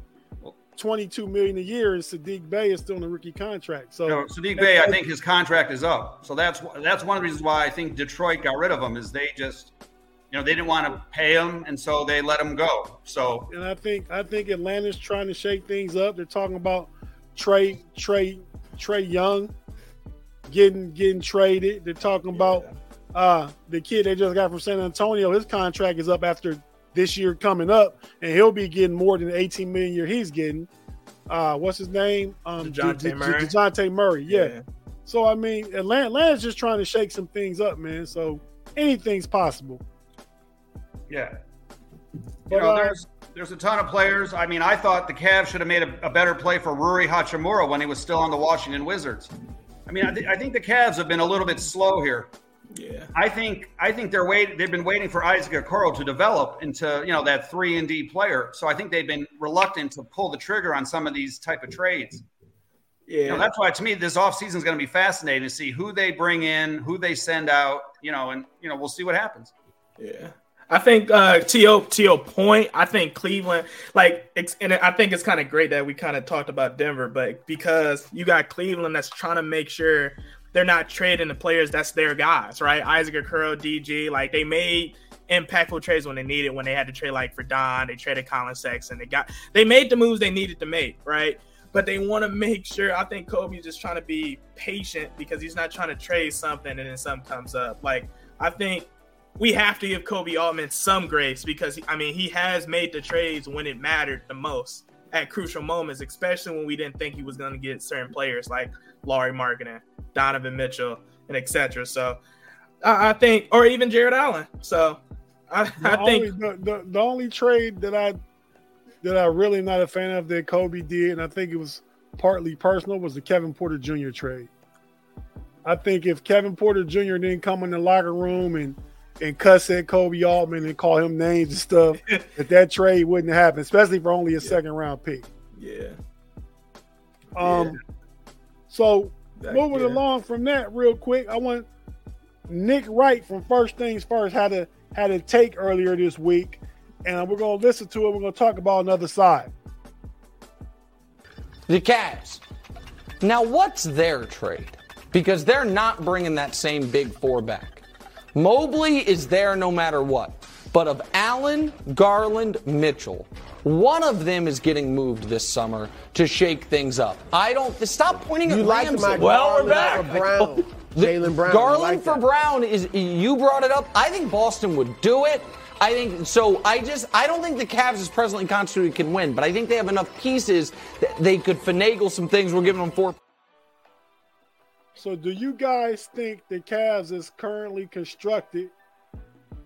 Speaker 1: 22 million a year, and Saddiq Bey is still in a rookie contract. So
Speaker 3: no, Saddiq Bey, I think his contract is up. So that's that's one of the reasons why I think Detroit got rid of him is they just you know they didn't want to pay him, and so they let him go. So
Speaker 1: and I think I think Atlanta's trying to shake things up. They're talking about Trey Trey Trae Young getting getting traded. They're talking about uh, the kid they just got from San Antonio, his contract is up after this year coming up, and he'll be getting more than the 18 million year he's getting. Uh, what's his name?
Speaker 2: Um, Dejounte Murray.
Speaker 1: Dejounte Murray, yeah. yeah. So I mean, Atlanta, Atlanta's just trying to shake some things up, man. So anything's possible.
Speaker 3: Yeah. You know, uh, there's there's a ton of players. I mean, I thought the Cavs should have made a, a, better play for Rui Hachimura when he was still on the Washington Wizards. I mean, I, th- I think the Cavs have been a little bit slow here.
Speaker 2: Yeah,
Speaker 3: I think I think they're waiting. They've been waiting for Isaac Okoro to develop into you know that three and D player. So I think they've been reluctant to pull the trigger on some of these type of trades. Yeah, you know, that's why to me this offseason is going to be fascinating to see who they bring in, who they send out. You know, and you know we'll see what happens.
Speaker 2: Yeah. I think uh, to your to your point, I think Cleveland, like, and I think it's kind of great that we kind of talked about Denver, but because you got Cleveland that's trying to make sure they're not trading the players that's their guys, right? Isaac Okoro, DG, like they made impactful trades when they needed when they had to trade like for Don, they traded Collin Sexton, they got they made the moves they needed to make, right? But they want to make sure. I think Koby's just trying to be patient because he's not trying to trade something and then something comes up. Like I think we have to give Koby Altman some grace because I mean he has made the trades when it mattered the most at crucial moments, especially when we didn't think he was going to get certain players like Lauri Markkanen, Donovan Mitchell, and etc. So I, I think, or even Jarrett Allen. So I, I
Speaker 1: only,
Speaker 2: think
Speaker 1: the, the, the only trade that I that I really not a fan of that Koby did, and I think it was partly personal, was the Kevin Porter Jr. trade. I think if Kevin Porter Jr. didn't come in the locker room and and cuss at Koby Altman and call him names and stuff, that that trade wouldn't happen, especially for only a yeah. second round pick.
Speaker 2: Yeah.
Speaker 1: Um. Yeah. So that, moving yeah. along from that, real quick, I want Nick Wright from First Things First had a had a take earlier this week, and we're gonna listen to it. We're gonna talk about another side.
Speaker 4: The Cavs. Now, what's their trade? Because they're not bringing that same big four back. Mobley is there no matter what. But of Allen, Garland, Mitchell, one of them is getting moved this summer to shake things up. I don't stop pointing
Speaker 5: you
Speaker 4: at
Speaker 5: like
Speaker 4: Ramsey.
Speaker 5: My well, we're back. Brown, Jaylen Brown.
Speaker 4: Garland
Speaker 5: like
Speaker 4: for Brown is you brought it up. I think Boston would do it. I think so. I just I don't think the Cavs is presently constituted can win, but I think they have enough pieces that they could finagle some things. We're giving them four.
Speaker 1: So, do you guys think the Cavs is currently constructed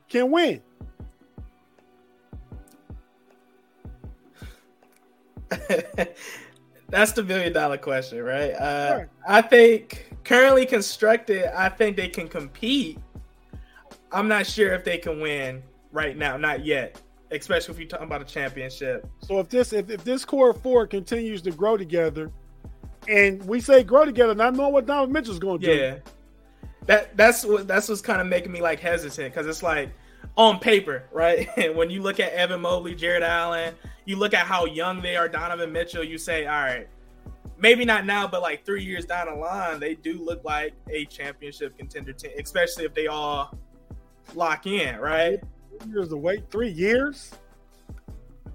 Speaker 1: can win?
Speaker 2: That's the million dollar question, right? Uh, right? I think currently constructed, I think they can compete. I'm not sure if they can win right now, not yet. Especially if you're talking about a championship.
Speaker 1: So if this if, if this core four continues to grow together, and we say grow together, not knowing what Donovan Mitchell's going to
Speaker 2: do. Yeah, that that's what that's what's kind of making me like hesitant because it's like on paper, right? when you look at Evan Mobley, Jarrett Allen, you look at how young they are, Donovan Mitchell, you say, all right, maybe not now, but like three years down the line, they do look like a championship contender team, especially if they all lock in, right?
Speaker 1: Years to wait, three years.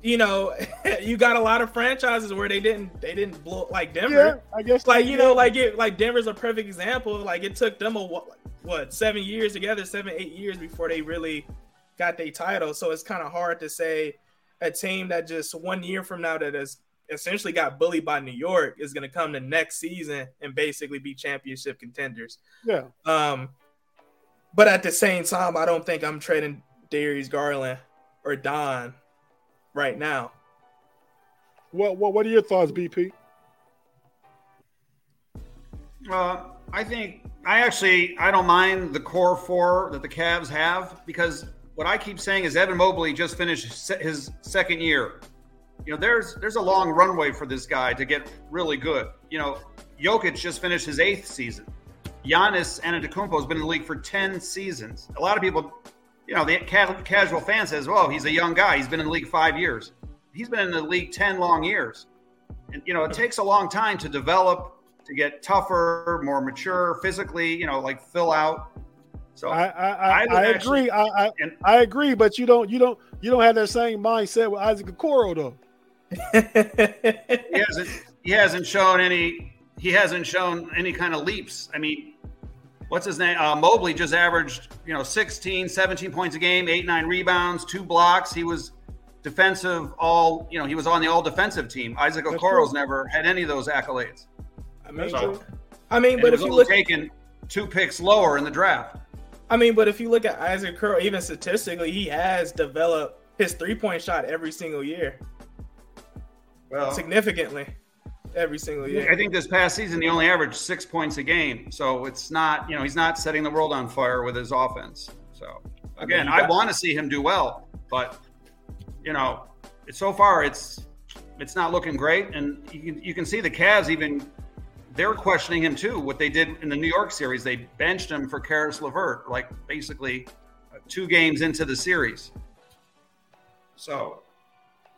Speaker 2: You know, you got a lot of franchises where they didn't they didn't blow like Denver.
Speaker 1: Yeah, I guess
Speaker 2: like you know, like it like Denver's a perfect example. Like it took them a what, what seven years together, seven eight years before they really got their title. So it's kind of hard to say a team that just one year from now that has essentially got bullied by New York is going to come the next season and basically be championship contenders.
Speaker 1: Yeah.
Speaker 2: Um, but at the same time, I don't think I'm trading Darius Garland or Don right now.
Speaker 1: What what what are your thoughts, BP?
Speaker 3: Uh, I think I actually I don't mind the core four that the Cavs have because what I keep saying is Evan Mobley just finished his second year. You know, there's there's a long runway for this guy to get really good. You know, Jokic just finished his eighth season. Giannis Antetokounmpo has been in the league for ten seasons. A lot of people, you know, the casual fan says, "Well, he's a young guy. He's been in the league five years. He's been in the league ten long years." And you know, it takes a long time to develop, to get tougher, more mature physically. You know, like fill out.
Speaker 1: So I I, I, I agree. I, I, I agree, but you don't you don't you don't have that same mindset with Isaac Okoro though.
Speaker 3: he hasn't he hasn't shown any he hasn't shown any kind of leaps. I mean, what's his name? Uh, Mobley just averaged, you know, 16, 17 points a game, eight, nine rebounds, two blocks. He was defensive all, you know, he was on the all defensive team. Isaac Okoro's never had any of those accolades.
Speaker 2: I mean, so, I mean, but if you look
Speaker 3: taken two picks lower in the draft.
Speaker 2: I mean, but if you look at Isaac Curl, even statistically, he has developed his three point shot every single year. Well, significantly every single year.
Speaker 3: I think this past season he only averaged six points a game, so it's not you know he's not setting the world on fire with his offense. So again, I, mean, I want to see him do well, but you know, so far it's it's not looking great, and you can you can see the Cavs even they're questioning him too. What they did in the New York series, they benched him for Caris LeVert, like basically uh, two games into the series. So,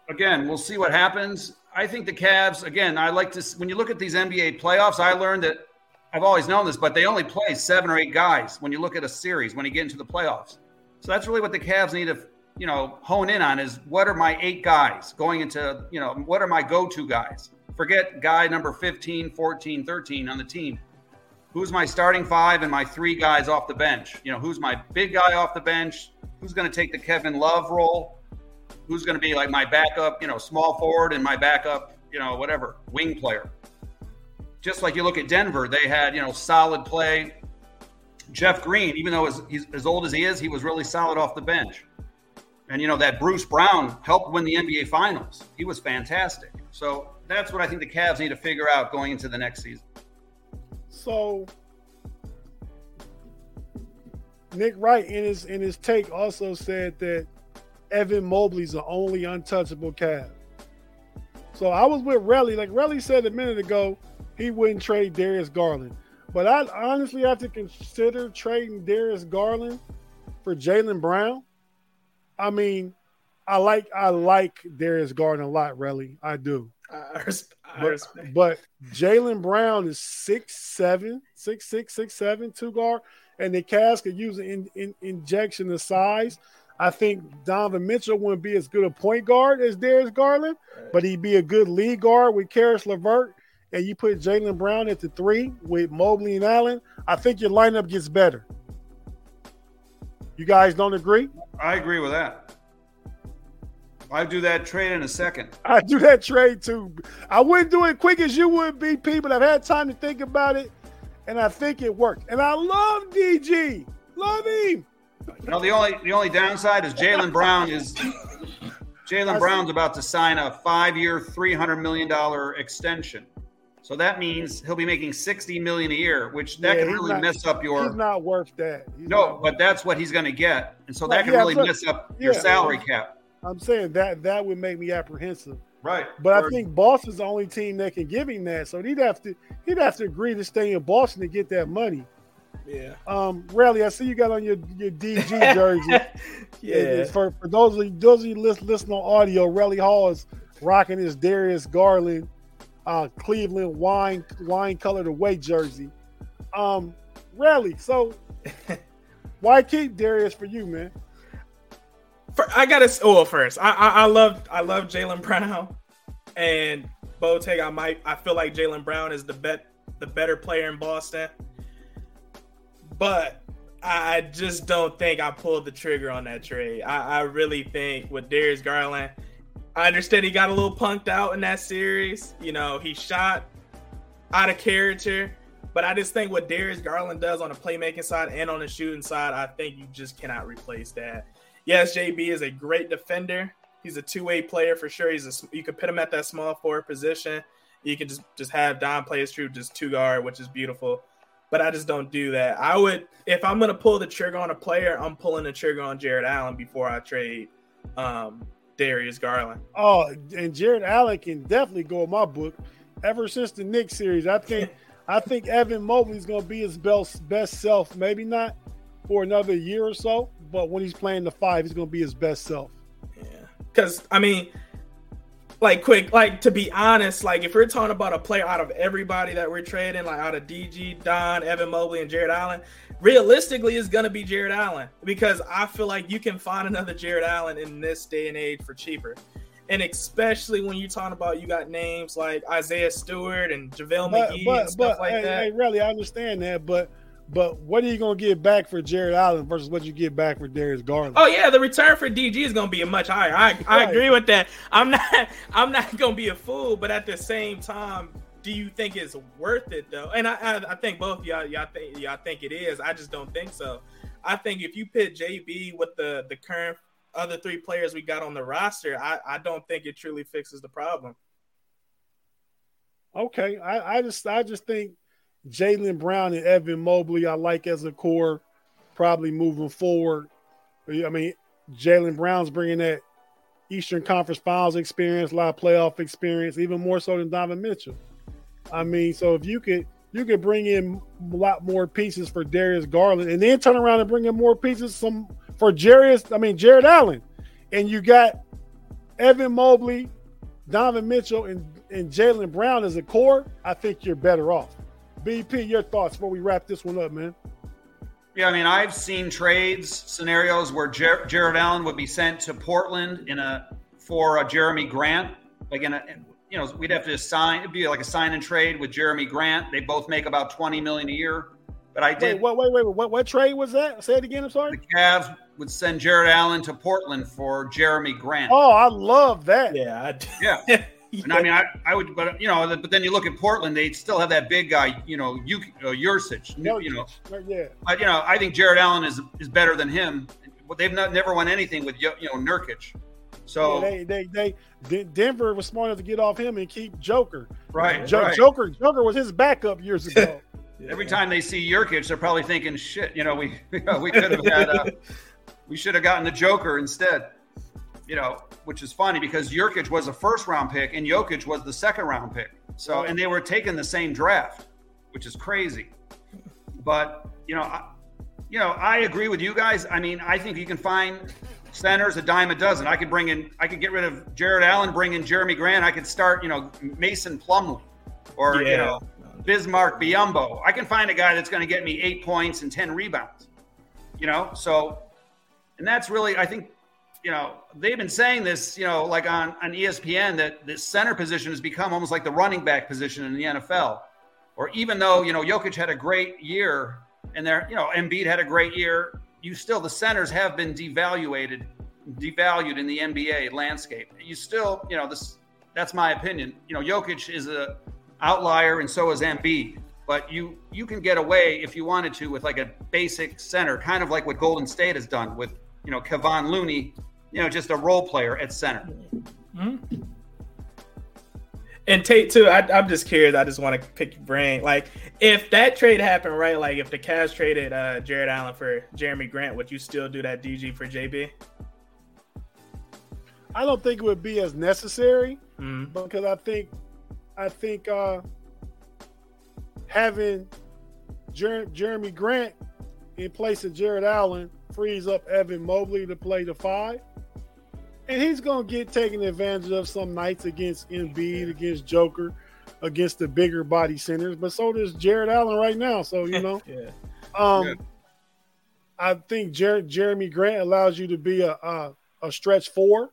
Speaker 3: again, we'll see what happens. I think the Cavs, again, I like to, when you look at these NBA playoffs, I learned that I've always known this, but they only play seven or eight guys when you look at a series, when you get into the playoffs. So that's really what the Cavs need to, you know, hone in on is what are my eight guys going into, you know, what are my go to guys? Forget guy number 15, 14, 13 on the team. Who's my starting five and my three guys off the bench? You know, who's my big guy off the bench? Who's going to take the Kevin Love role? Who's going to be like my backup, you know, small forward and my backup, you know, whatever, wing player? Just like you look at Denver, they had, you know, solid play Jeff Green, even though as, he's as old as he is, he was really solid off the bench. And you know that Bruce Brown helped win the NBA Finals. He was fantastic. So that's what I think the Cavs need to figure out going into the next season.
Speaker 1: So Nick Wright in his in his take also said that Evan Mobley's the only untouchable Cav. So I was with Relly. Like Relly said a minute ago, he wouldn't trade Darius Garland. But I honestly have to consider trading Darius Garland for Jaylen Brown. I mean, I like I like Darius Garland a lot, Relly. I do.
Speaker 2: I respect, I
Speaker 1: But,
Speaker 2: respect.
Speaker 1: but Jaylen Brown is six seven, six six, six seven, two guard, and the Cavs could use an in, in, injection of size. I think Donovan Mitchell wouldn't be as good a point guard as Darius Garland, but he'd be a good lead guard with Caris LeVert. And you put Jaylen Brown at the three with Mobley and Allen. I think your lineup gets better. You guys don't agree?
Speaker 3: I agree with that. I'd do that trade in a second.
Speaker 1: I do that trade too. I wouldn't do it quick as you would, BP, but I've had time to think about it, and I think it worked. And I love DG, love him.
Speaker 3: You know, the only the only downside is Jaylen Brown is Jaylen Brown's about to sign a five-year, three hundred million dollar extension. So that means he'll be making sixty million a year, which that
Speaker 1: Yeah,
Speaker 3: can really
Speaker 1: not-
Speaker 3: mess up
Speaker 1: He's
Speaker 3: your
Speaker 1: not worth that. He's
Speaker 3: no,
Speaker 1: not
Speaker 3: but that's what he's going to get, and so
Speaker 1: Right,
Speaker 3: that can
Speaker 1: yeah,
Speaker 3: really mess up your
Speaker 1: yeah.
Speaker 3: salary cap.
Speaker 1: I'm saying that that would make me apprehensive.
Speaker 3: Right.
Speaker 1: But I think Boston's the only team that can give him that. So he'd have to he'd have to agree to stay in Boston to get that money.
Speaker 2: yeah,
Speaker 1: Um, Relly, I see you got on your, your DG jersey.
Speaker 2: yeah.
Speaker 1: For, for those of you, those of you lis- listening on audio, Relly Hall is rocking his Darius Garland uh, Cleveland wine wine colored away jersey. Um, Relly, so why keep Darius for you, man?
Speaker 2: I gotta. Well, first, I I, I love I love Jaylen Brown and Botek. I might. I feel like Jaylen Brown is the bet the better player in Boston, but I just don't think I pulled the trigger on that trade. I, I really think with Darius Garland, I understand he got a little punked out in that series. You know, he shot out of character. But I just think what Darius Garland does on the playmaking side and on the shooting side, I think you just cannot replace that. Yes, JB is a great defender. He's a two-way player for sure. He's a you could put him at that small forward position. You can just just have Don play his true just two guard, which is beautiful. But I just don't do that. I would if I'm gonna pull the trigger on a player, I'm pulling the trigger on Jarrett Allen before I trade um, Darius Garland.
Speaker 1: Oh, and Jarrett Allen can definitely go in my book. Ever since the Knicks series, I think I think Evan Mobley's going to be his best best self. Maybe not for another year or so, but when he's playing the five, he's going to be his best self.
Speaker 2: Yeah. Because, I mean, like, quick, like, to be honest, like, if we're talking about a player out of everybody that we're trading, like, out of DG, Don, Evan Mobley, and Jarrett Allen, realistically, it's going to be Jarrett Allen because I feel like you can find another Jarrett Allen in this day and age for cheaper. And especially when you're talking about you got names like Isaiah Stewart and JaVale
Speaker 1: But
Speaker 2: McGee
Speaker 1: but
Speaker 2: and stuff
Speaker 1: but
Speaker 2: like
Speaker 1: hey,
Speaker 2: that.
Speaker 1: hey, really, I understand that, but but what are you going to get back for Jarrett Allen versus what you get back for Darius Garland?
Speaker 2: Oh yeah, the return for DG is gonna be much higher. I, I agree with that. I'm not I'm not gonna be a fool, but at the same time, do you think it's worth it though? And I I, I think both y'all y'all think y'all think it is. I just don't think so. I think if you pit JB with the the current other three players we got on the roster, I, I don't think it truly fixes the problem.
Speaker 1: Okay, I, I just I just think Jaylen Brown and Evan Mobley I like as a core, probably moving forward. I mean, Jaylen Brown's bringing that Eastern Conference Finals experience, a lot of playoff experience, even more so than Donovan Mitchell. I mean, so if you could you could bring in a lot more pieces for Darius Garland, and then turn around and bring in more pieces some for Jarius. I mean Jarrett Allen, and you got Evan Mobley, Donovan Mitchell, and and Jaylen Brown as a core. I think you're better off. BP, your thoughts before we wrap this one up, man.
Speaker 3: Yeah, I mean, I've seen trades scenarios where Jer- Jarrett Allen would be sent to Portland in a for a Jerami Grant. Like in a, you know, we'd have to sign. It'd be like a sign and trade with Jerami Grant. They both make about twenty million a year. But I did.
Speaker 1: wait, wait, wait, what what trade was that? Say it again. I'm sorry. The.
Speaker 3: Cavs would send Jarrett Allen to Portland for Jerami Grant.
Speaker 1: Oh, I love that.
Speaker 2: Yeah, I,
Speaker 3: Yeah, And I mean, I, I would, but you know, but then you look at Portland, they still have that big guy, you know, you, uh, Nurkic, you know.
Speaker 1: Yeah.
Speaker 3: But you know, I think Jarrett Allen is is better than him. They've not never won anything with you know Nurkic. So
Speaker 1: Yeah, they, they, they, Denver was smart enough to get off him and keep Joker.
Speaker 3: right,
Speaker 1: Jo-
Speaker 3: right.
Speaker 1: Joker, Joker was his backup years ago.
Speaker 3: Every time they see Nurkic, they're probably thinking, "Shit, you know, we we could have had, uh, we should have gotten the Joker instead." You know, which is funny because Nurkic was a first round pick and Jokic was the second round pick. So, and they were taking the same draft, which is crazy. But you know, I, you know, I agree with you guys. I mean, I think you can find centers a dime a dozen. I could bring in, I could get rid of Jarrett Allen, bring in Jerami Grant. I could start, you know, Mason Plumlee, or you know, Bismack Biyombo. I can find a guy that's going to get me eight points and ten rebounds. You know, so, and that's really, I think, you know, they've been saying this, you know, like on on ESPN that this center position has become almost like the running back position in the NFL. Or even though you know Jokic had a great year, and there, you know, Embiid had a great year, you still the centers have been devaluated, devalued in the NBA landscape. You still, you know, this that's my opinion. You know, Jokic is a outlier, and so is Embiid. But you you can get away if you wanted to with like a basic center, kind of like what Golden State has done with you know Kevon Looney, you know, just a role player at center.
Speaker 2: And Tate too. I, I'm just curious. I just want to pick your brain. Like, if that trade happened, right? Like, if the Cavs traded uh, Jarrett Allen for Jerami Grant, would you still do that DG for JB?
Speaker 1: I don't think it would be as necessary
Speaker 2: Mhm.
Speaker 1: because I think, I think uh, having Jer- Jerami Grant in place of Jarrett Allen frees up Evan Mobley to play the five, and he's going to get taken advantage of some nights against Embiid, against Joker, against the bigger body centers. But so does Jarrett Allen right now. So you know.
Speaker 2: Yeah.
Speaker 1: Um,
Speaker 3: Yeah.
Speaker 1: I think Jer- Jerami Grant allows you to be a, a a stretch four,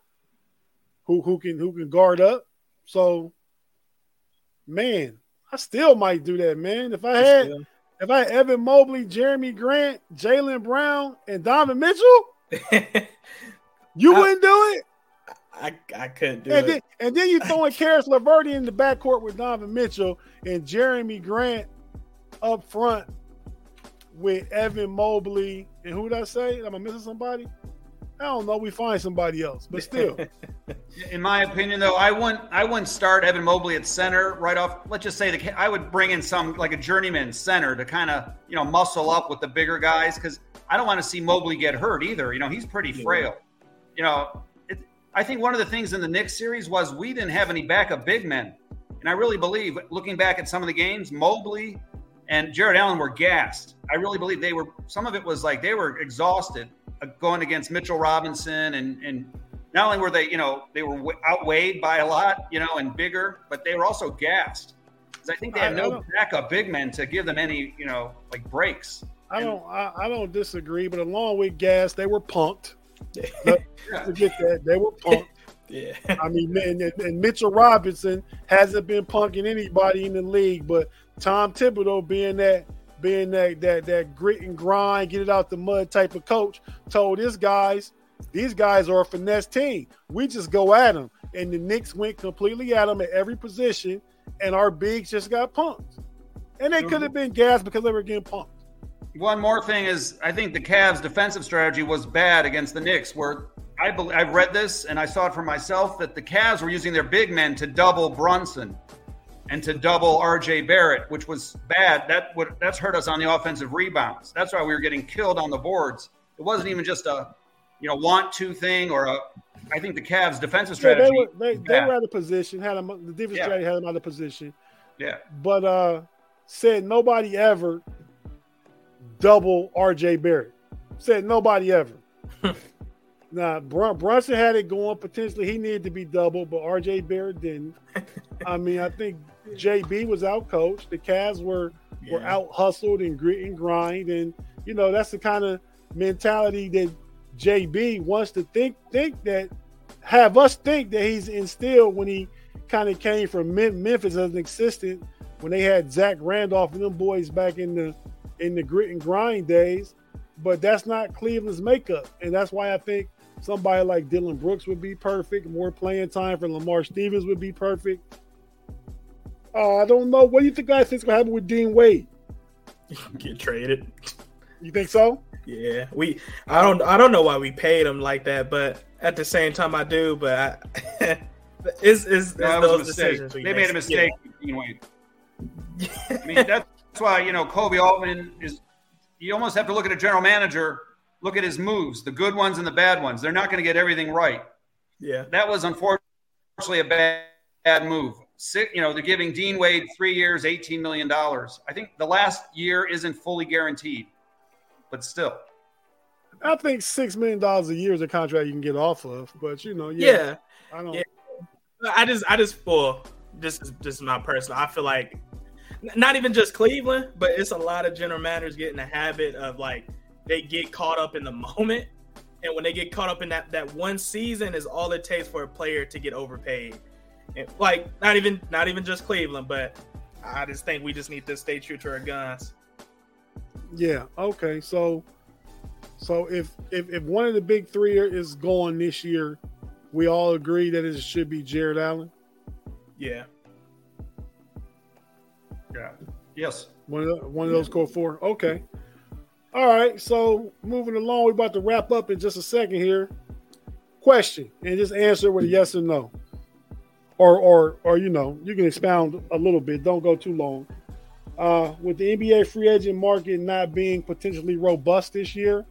Speaker 1: who who can who can guard up. So, man, I still might do that, man. If I had
Speaker 2: Still.
Speaker 1: If I had Evan Mobley, Jerami Grant, Jaylen Brown, and Donovan Mitchell, you
Speaker 2: I-
Speaker 1: wouldn't do it.
Speaker 2: I I couldn't do
Speaker 1: And
Speaker 2: it.
Speaker 1: then, and then you throwing Caris Laverty in the backcourt with Donovan Mitchell and Jerami Grant up front with Evan Mobley and who did I say? Am I missing somebody? I don't know. We find somebody else, but still,
Speaker 3: In my opinion, though, I wouldn't I wouldn't start Evan Mobley at center right off. Let's just say the I would bring in some like a journeyman center to kind of you know muscle up with the bigger guys because I don't want to see Mobley get hurt either. You know he's pretty frail. You know, it, I think one of the things in the Knicks series was we didn't have any backup big men, and I really believe looking back at some of the games, Mobley and Jarrett Allen were gassed. I really believe they were. Some of it was like they were exhausted uh, going against Mitchell Robinson, and and not only were they, you know, they were outweighed by a lot, you know, and bigger, but they were also gassed. 'Cause I think they had no backup big men to give them any, you know, like breaks.
Speaker 1: I don't I, I don't disagree. But along with Gas, they were punked. Let's Forget that they were punked.
Speaker 2: Yeah.
Speaker 1: I mean, and, and- and Mitchell Robinson hasn't been punking anybody in the league, but Tom Thibodeau being that being that that that grit and grind, get it out the mud type of coach, told his guys, these guys are a finesse team. We just go at them, and the Knicks went completely at them at every position, and our bigs just got punked, and they could have been gassed because they were getting punked.
Speaker 3: One more thing is, I think the Cavs' defensive strategy was bad against the Knicks. Where I bel I've read this and I saw it for myself that the Cavs were using their big men to double Brunson and to double R.J. Barrett, which was bad. That would that's hurt us on the offensive rebounds. That's why we were getting killed on the boards. It wasn't even just a you know want to thing or a. I think the Cavs' defensive
Speaker 1: Yeah,
Speaker 3: strategy.
Speaker 1: they were they,
Speaker 3: was
Speaker 1: they were out of position, had them the defense
Speaker 3: Yeah.
Speaker 1: strategy had them out of position.
Speaker 3: yeah.
Speaker 1: but uh said nobody ever double RJ Barrett. Said nobody ever. now Brunson had it going. Potentially he needed to be double, but RJ Barrett didn't. I mean, I think JB was out coached. The Cavs were were out hustled and grit and grind, and you know that's the kind of mentality that JB wants to think think that have us think that he's instilled when he kind of came from Mem- Memphis as an assistant when they had Zach Randolph and them boys back in the in the grit and grind days. But that's not Cleveland's makeup, and that's why I think Somebody like Dillon Brooks would be perfect. More playing time for Lamar Stevens would be perfect. Uh, I don't know. What do you think guys think's gonna happen with Dean Wade?
Speaker 2: Get traded.
Speaker 1: You think so?
Speaker 2: Yeah, we. I don't. I don't know why we paid him like that, but at the same time, I do. But I, it's, it's,
Speaker 3: No,
Speaker 2: it's
Speaker 3: that was a
Speaker 2: those
Speaker 3: mistake.
Speaker 2: decisions
Speaker 3: They made a mistake. with Dean Wade. I mean, that's why you know Koby Altman is. You almost have to look at a general manager, look at his moves, the good ones and the bad ones. They're not going to get everything right.
Speaker 2: Yeah,
Speaker 3: That was unfortunately a bad, bad move. Si- You know, they're giving Dean Wade three years, eighteen million dollars. I think the last year isn't fully guaranteed, but still.
Speaker 1: I think six million dollars a year is a contract you can get off of. But you know, yeah,
Speaker 2: yeah.
Speaker 1: I don't.
Speaker 2: Yeah. I just, I just, well, this is this is my personal. I feel like not even just Cleveland, but it's a lot of general managers get in the habit of like they get caught up in the moment, and when they get caught up in that that one season is all it takes for a player to get overpaid. And, like not even not even just Cleveland, but I just think we just need to stay true to our guns.
Speaker 1: Yeah. Okay. So, so if if if one of the big three is going this year, we all agree that it should be Jarrett Allen.
Speaker 2: Yeah,
Speaker 3: Yeah. Yes.
Speaker 1: One of the, one of those go for. Okay. All right. So moving along, we're about to wrap up in just a second here. Question and just answer with a yes or no, or or or you know you can expound a little bit. Don't go too long. Uh, with the NBA free agent market not being potentially robust this year,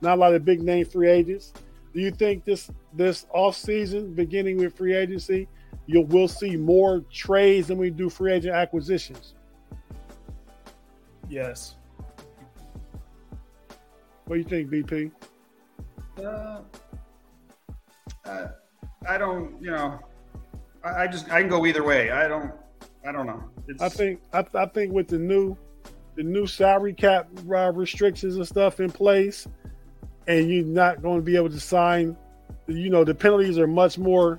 Speaker 1: not a lot of big name free agents. Do you think this this off season, beginning with free agency, you will see more trades than we do free agent acquisitions?
Speaker 2: yes.
Speaker 1: What do you think, BP?
Speaker 3: Uh, uh, I don't, you know, I, I just I can go either way. I don't, I don't know. It's,
Speaker 1: I think I, I think with the new the new salary cap uh, restrictions and stuff in place, and you're not going to be able to sign. You know, the penalties are much more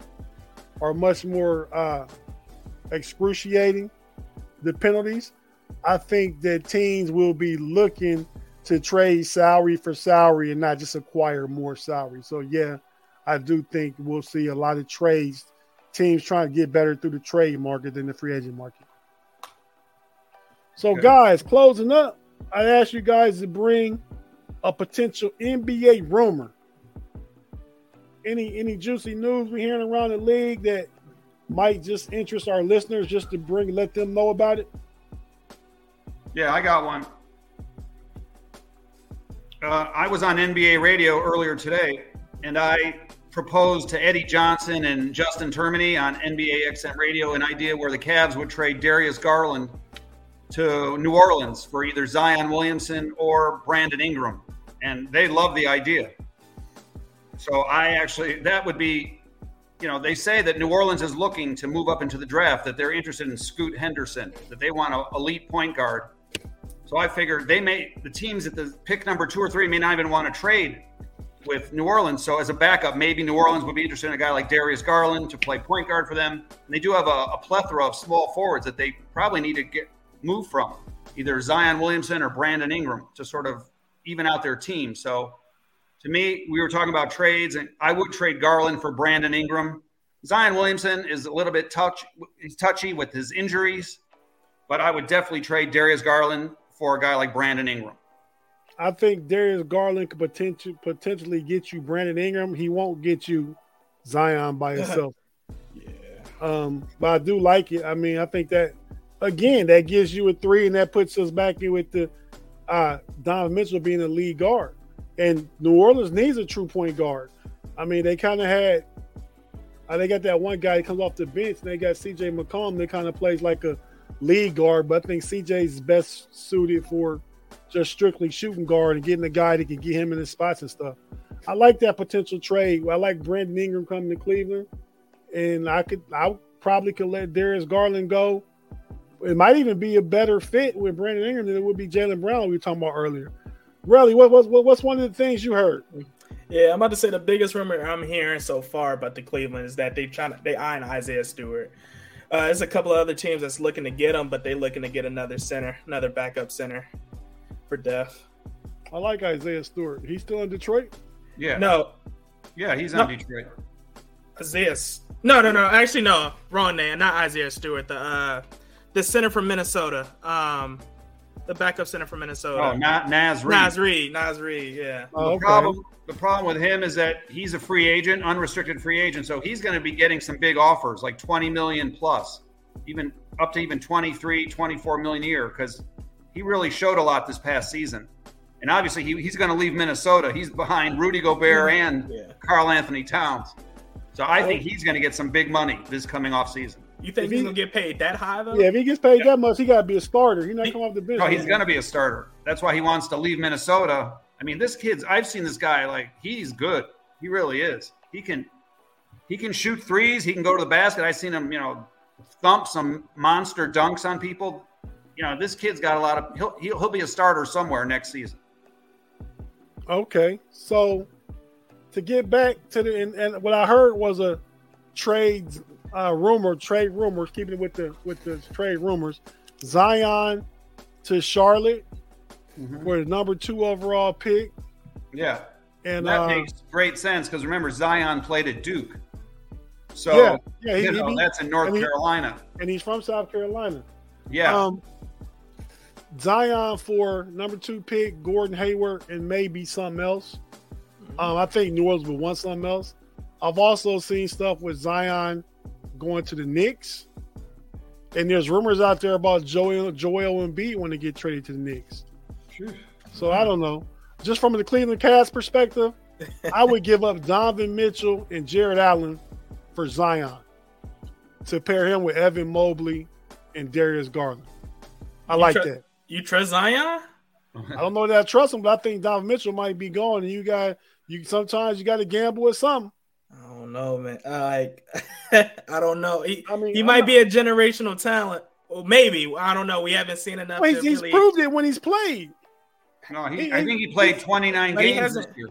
Speaker 1: are much more uh, excruciating. The penalties. I think that teams will be looking to trade salary for salary and not just acquire more salary. So yeah, I do think we'll see a lot of trades. Teams trying to get better through the trade market than the free agent market. So,
Speaker 3: Okay.
Speaker 1: guys, closing up, I asked you guys to bring a potential NBA rumor. Any any juicy news we're hearing around the league that might just interest our listeners, just to bring let them know about it.
Speaker 3: Yeah, I got one. Uh, I was on NBA radio earlier today, and I proposed to Eddie Johnson and Justin Termine on NBA XM Radio an idea where the Cavs would trade Darius Garland to New Orleans for either Zion Williamson or Brandon Ingram, and they love the idea. So I actually that would be, you know, they say that New Orleans is looking to move up into the draft, that they're interested in Scoot Henderson, that they want an elite point guard. So I figured they may the teams at the pick number two or three may not even want to trade with New Orleans. So as a backup, maybe New Orleans would be interested in a guy like Darius Garland to play point guard for them. And they do have a, a plethora of small forwards that they probably need to get moved from, either Zion Williamson or Brandon Ingram to sort of even out their team. So to me, we were talking about trades, and I would trade Garland for Brandon Ingram. Zion Williamson is a little bit touch he's touchy with his injuries, but I would definitely trade Darius Garland for a guy like Brandon Ingram.
Speaker 1: I think Darius Garland could potentially potentially get you Brandon Ingram. He won't get you Zion by himself.
Speaker 2: Yeah.
Speaker 1: Um, but I do like it. I mean, I think that again that gives you a three, and that puts us back in with the uh, Donovan Mitchell being a lead guard, and New Orleans needs a true point guard. I mean, they kind of had. Uh, they got that one guy that comes off the bench, and they got C.J. McCollum that kind of plays like a lead guard, but I think C.J.'s best suited for just strictly shooting guard and getting a guy that can get him in his spots and stuff. I like that potential trade. I like Brandon Ingram coming to Cleveland, and I could, I probably could let Darius Garland go. It might even be a better fit with Brandon Ingram than it would be Jaylen Brown we were talking about earlier. Relly, what, what what's one of the things you heard?
Speaker 2: Yeah, I'm about to say the biggest rumor I'm hearing so far about the Cleveland is that they trying to they eyeing Isaiah Stewart. Uh, there's a couple of other teams that's looking to get him, but they're looking to get another center, another backup center for depth.
Speaker 1: I like Isaiah Stewart. He's still in Detroit.
Speaker 3: Yeah,
Speaker 2: No,
Speaker 3: Yeah, he's on no. Detroit.
Speaker 2: Isaiah. No, no, no. Actually, no. Wrong name. Not Isaiah Stewart. The uh, the center from Minnesota. Um, the backup center from Minnesota.
Speaker 3: Oh, not Naz Reid.
Speaker 2: Naz Reid. Naz Reid. Yeah.
Speaker 3: Oh, okay. the problem. The problem with him is that he's a free agent, unrestricted free agent, so he's going to be getting some big offers, like 20 million plus, even up to even 23, 24 million a year, because he really showed a lot this past season. And obviously, he, he's going to leave Minnesota. He's behind Rudy Gobert and yeah. Karl-Anthony Towns. So I oh. think he's going to get some big money this coming off season.
Speaker 2: You think he's gonna get paid that high though?
Speaker 1: Yeah, if he gets paid yeah. that much, he got to be a starter. He's not he, come off the bench.
Speaker 3: No, he's gonna be a starter. That's why he wants to leave Minnesota. I mean, this kid's. I've seen this guy. Like he's good. He really is. He can. He can shoot threes. He can go to the basket. I've seen him. You know, thump some monster dunks on people. You know, this kid's got a lot of. He'll he'll, he'll be a starter somewhere next season.
Speaker 1: Okay, so to get back to the and, and what I heard was a trades uh, rumor, trade rumors, keeping it with the with the trade rumors. Zion to Charlotte mm-hmm. for the number two overall pick.
Speaker 3: Yeah, and that uh, makes great sense because remember Zion played at Duke. So yeah, yeah, he, know, he, that's in North
Speaker 1: and
Speaker 3: Carolina,
Speaker 1: and he's from South Carolina.
Speaker 3: Yeah. Um,
Speaker 1: Zion for number two pick, Gordon Hayward, and maybe something else. Mm-hmm. Um, I think New Orleans would want something else. I've also seen stuff with Zion going to the Knicks, and there's rumors out there about Joel Joel Embiid when they get traded to the Knicks. So I don't know. Just from the Cleveland Cavs perspective, I would give up Donovan Mitchell and Jarrett Allen for Zion to pair him with Evan Mobley and Darius Garland. I you like tr- that.
Speaker 2: You trust Zion?
Speaker 1: I don't know that I trust him, but I think Donovan Mitchell might be gone, and you got you sometimes you got to gamble with something.
Speaker 2: I don't know, man. like I don't know. He, I mean, he might not, be a generational talent. Well, maybe I don't know. We haven't seen enough.
Speaker 1: Well, he's, he's really... proved it when he's played.
Speaker 3: No, he, he I think he played 29 games this year.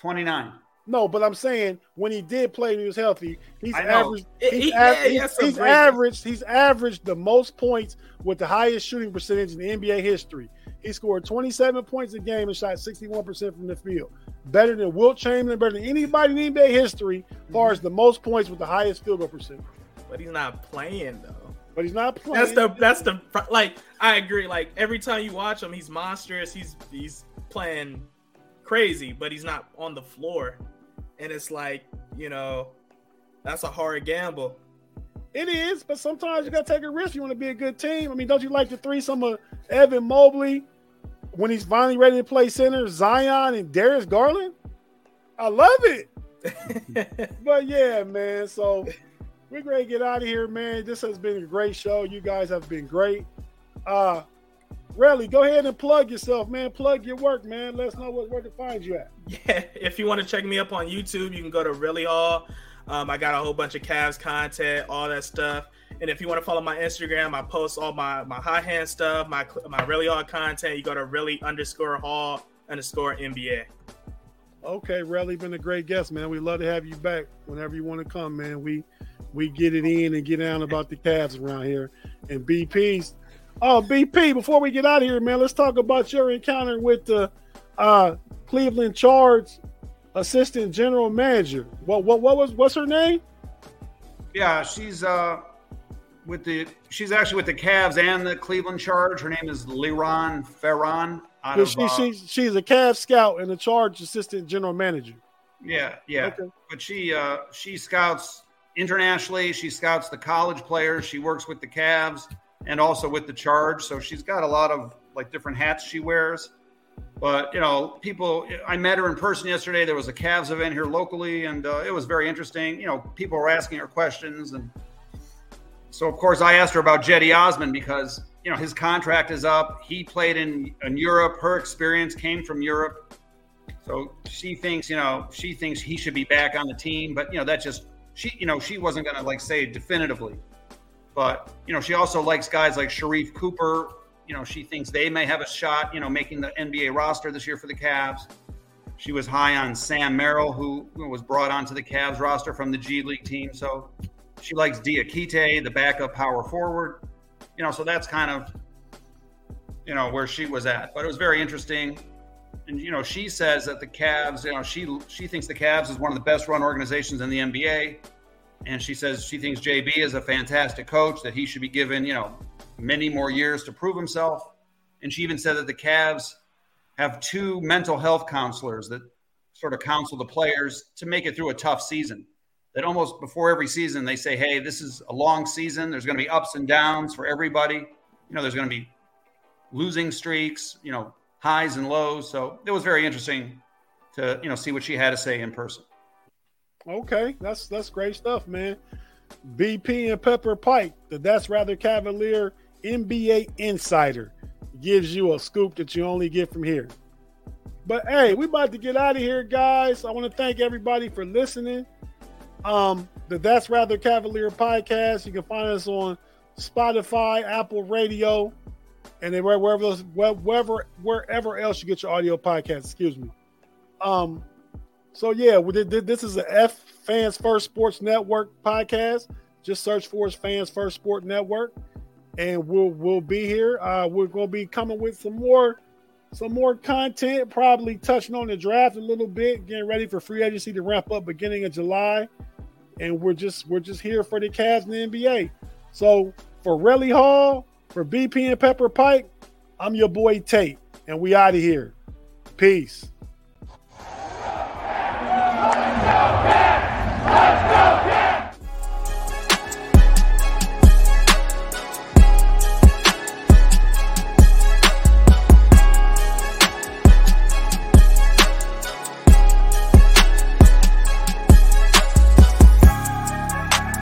Speaker 3: 29.
Speaker 1: No, but I'm saying when he did play and he was healthy, he's averaged. He's, he, yeah, he's, he's averaged. He's averaged the most points with the highest shooting percentage in NBA history. He scored 27 points a game and shot 61% from the field. Better than Wilt Chamberlain, better than anybody in NBA history, as far mhm. as the most points with the highest field goal percentage.
Speaker 2: But he's not playing though.
Speaker 1: But he's not playing.
Speaker 2: That's the that's the like I agree. Like every time you watch him, he's monstrous. He's he's playing crazy, but he's not on the floor. And it's like, you know, that's a hard gamble.
Speaker 1: It is, but sometimes you gotta take a risk. You want to be a good team. I mean, don't you like the threesome of Evan Mobley when he's finally ready to play center, Zion and Darius Garland? I love it. but yeah, man. So we're going to get out of here, man. This has been a great show. You guys have been great. Uh Relly, go ahead and plug yourself, man. Plug your work, man. Let us know what, where to find you at.
Speaker 2: Yeah, if you want to check me up on YouTube, you can go to Relly Hall. Um, I got a whole bunch of Cavs content, all that stuff. And if you want to follow my Instagram, I post all my my high hand stuff, my my Relly Hall content. You go to relly underscore Hall underscore NBA.
Speaker 1: Okay, Relly, been a great guest, man. We'd love to have you back whenever you want to come, man. We we get it in and get down about the Cavs around here. And BP's oh BP, before we get out of here, man, let's talk about your encounter with the uh, Cleveland Charge assistant general manager. What what what was what's her name?
Speaker 3: Yeah, she's uh with the she's actually with the Cavs and the Cleveland Charge. Her name is Liron Ferron.
Speaker 1: Out she, uh, she's she's a Cavs scout and a Charge assistant general manager.
Speaker 3: Yeah, yeah. Okay. But she uh she scouts internationally. She scouts the college players. She works with the Cavs and also with the Charge. So she's got a lot of like different hats she wears. But you know, people. I met her in person yesterday. There was a Cavs event here locally, and uh, it was very interesting. You know, people were asking her questions, and so of course I asked her about Cedi Osman because you know his contract is up. He played in in Europe. Her experience came from Europe. So she thinks, you know, she thinks he should be back on the team, but you know, that just she, you know, she wasn't going to like say definitively, but you know, she also likes guys like Sharife Cooper. You know, she thinks they may have a shot, you know, making the NBA roster this year for the Cavs. She was high on Sam Merrill, who was brought onto the Cavs roster from the G League team. So she likes Diakite, the backup power forward. You know, so that's kind of, you know, where she was at. But it was very interesting. and you know she says that the Cavs, you know, she she thinks the Cavs is one of the best run organizations in the NBA, and she says she thinks JB is a fantastic coach that he should be given you know many more years to prove himself, and she even said that the Cavs have two mental health counselors that sort of counsel the players to make it through a tough season. That almost before every season they say, "Hey, this is a long season. There's going to be ups and downs for everybody. You know, there's going to be losing streaks. You know." highs and lows. So it was very interesting to you know see what she had to say in person.
Speaker 1: Okay, that's that's great stuff, man. BP and Pepper Pike, the That's Rather Cavalier NBA Insider, gives you a scoop that you only get from here. But hey, we about to get out of here, guys. I want to thank everybody for listening. Um, the That's Rather Cavalier podcast. You can find us on Spotify, Apple Radio, and then wherever else, wherever wherever else you get your audio podcast. Excuse me. Um. So yeah, we did, this is a F Fans First Sports Network podcast. Just search for us, Fans First Sport Network, and we'll we'll be here. Uh, we're gonna be coming with some more some more content, probably touching on the draft a little bit, getting ready for free agency to ramp up beginning of July. And we're just we're just here for the Cavs and the NBA. So for Relly Hall, for BP and Pepper Pike, I'm your boy Tate, and we out of here. Peace.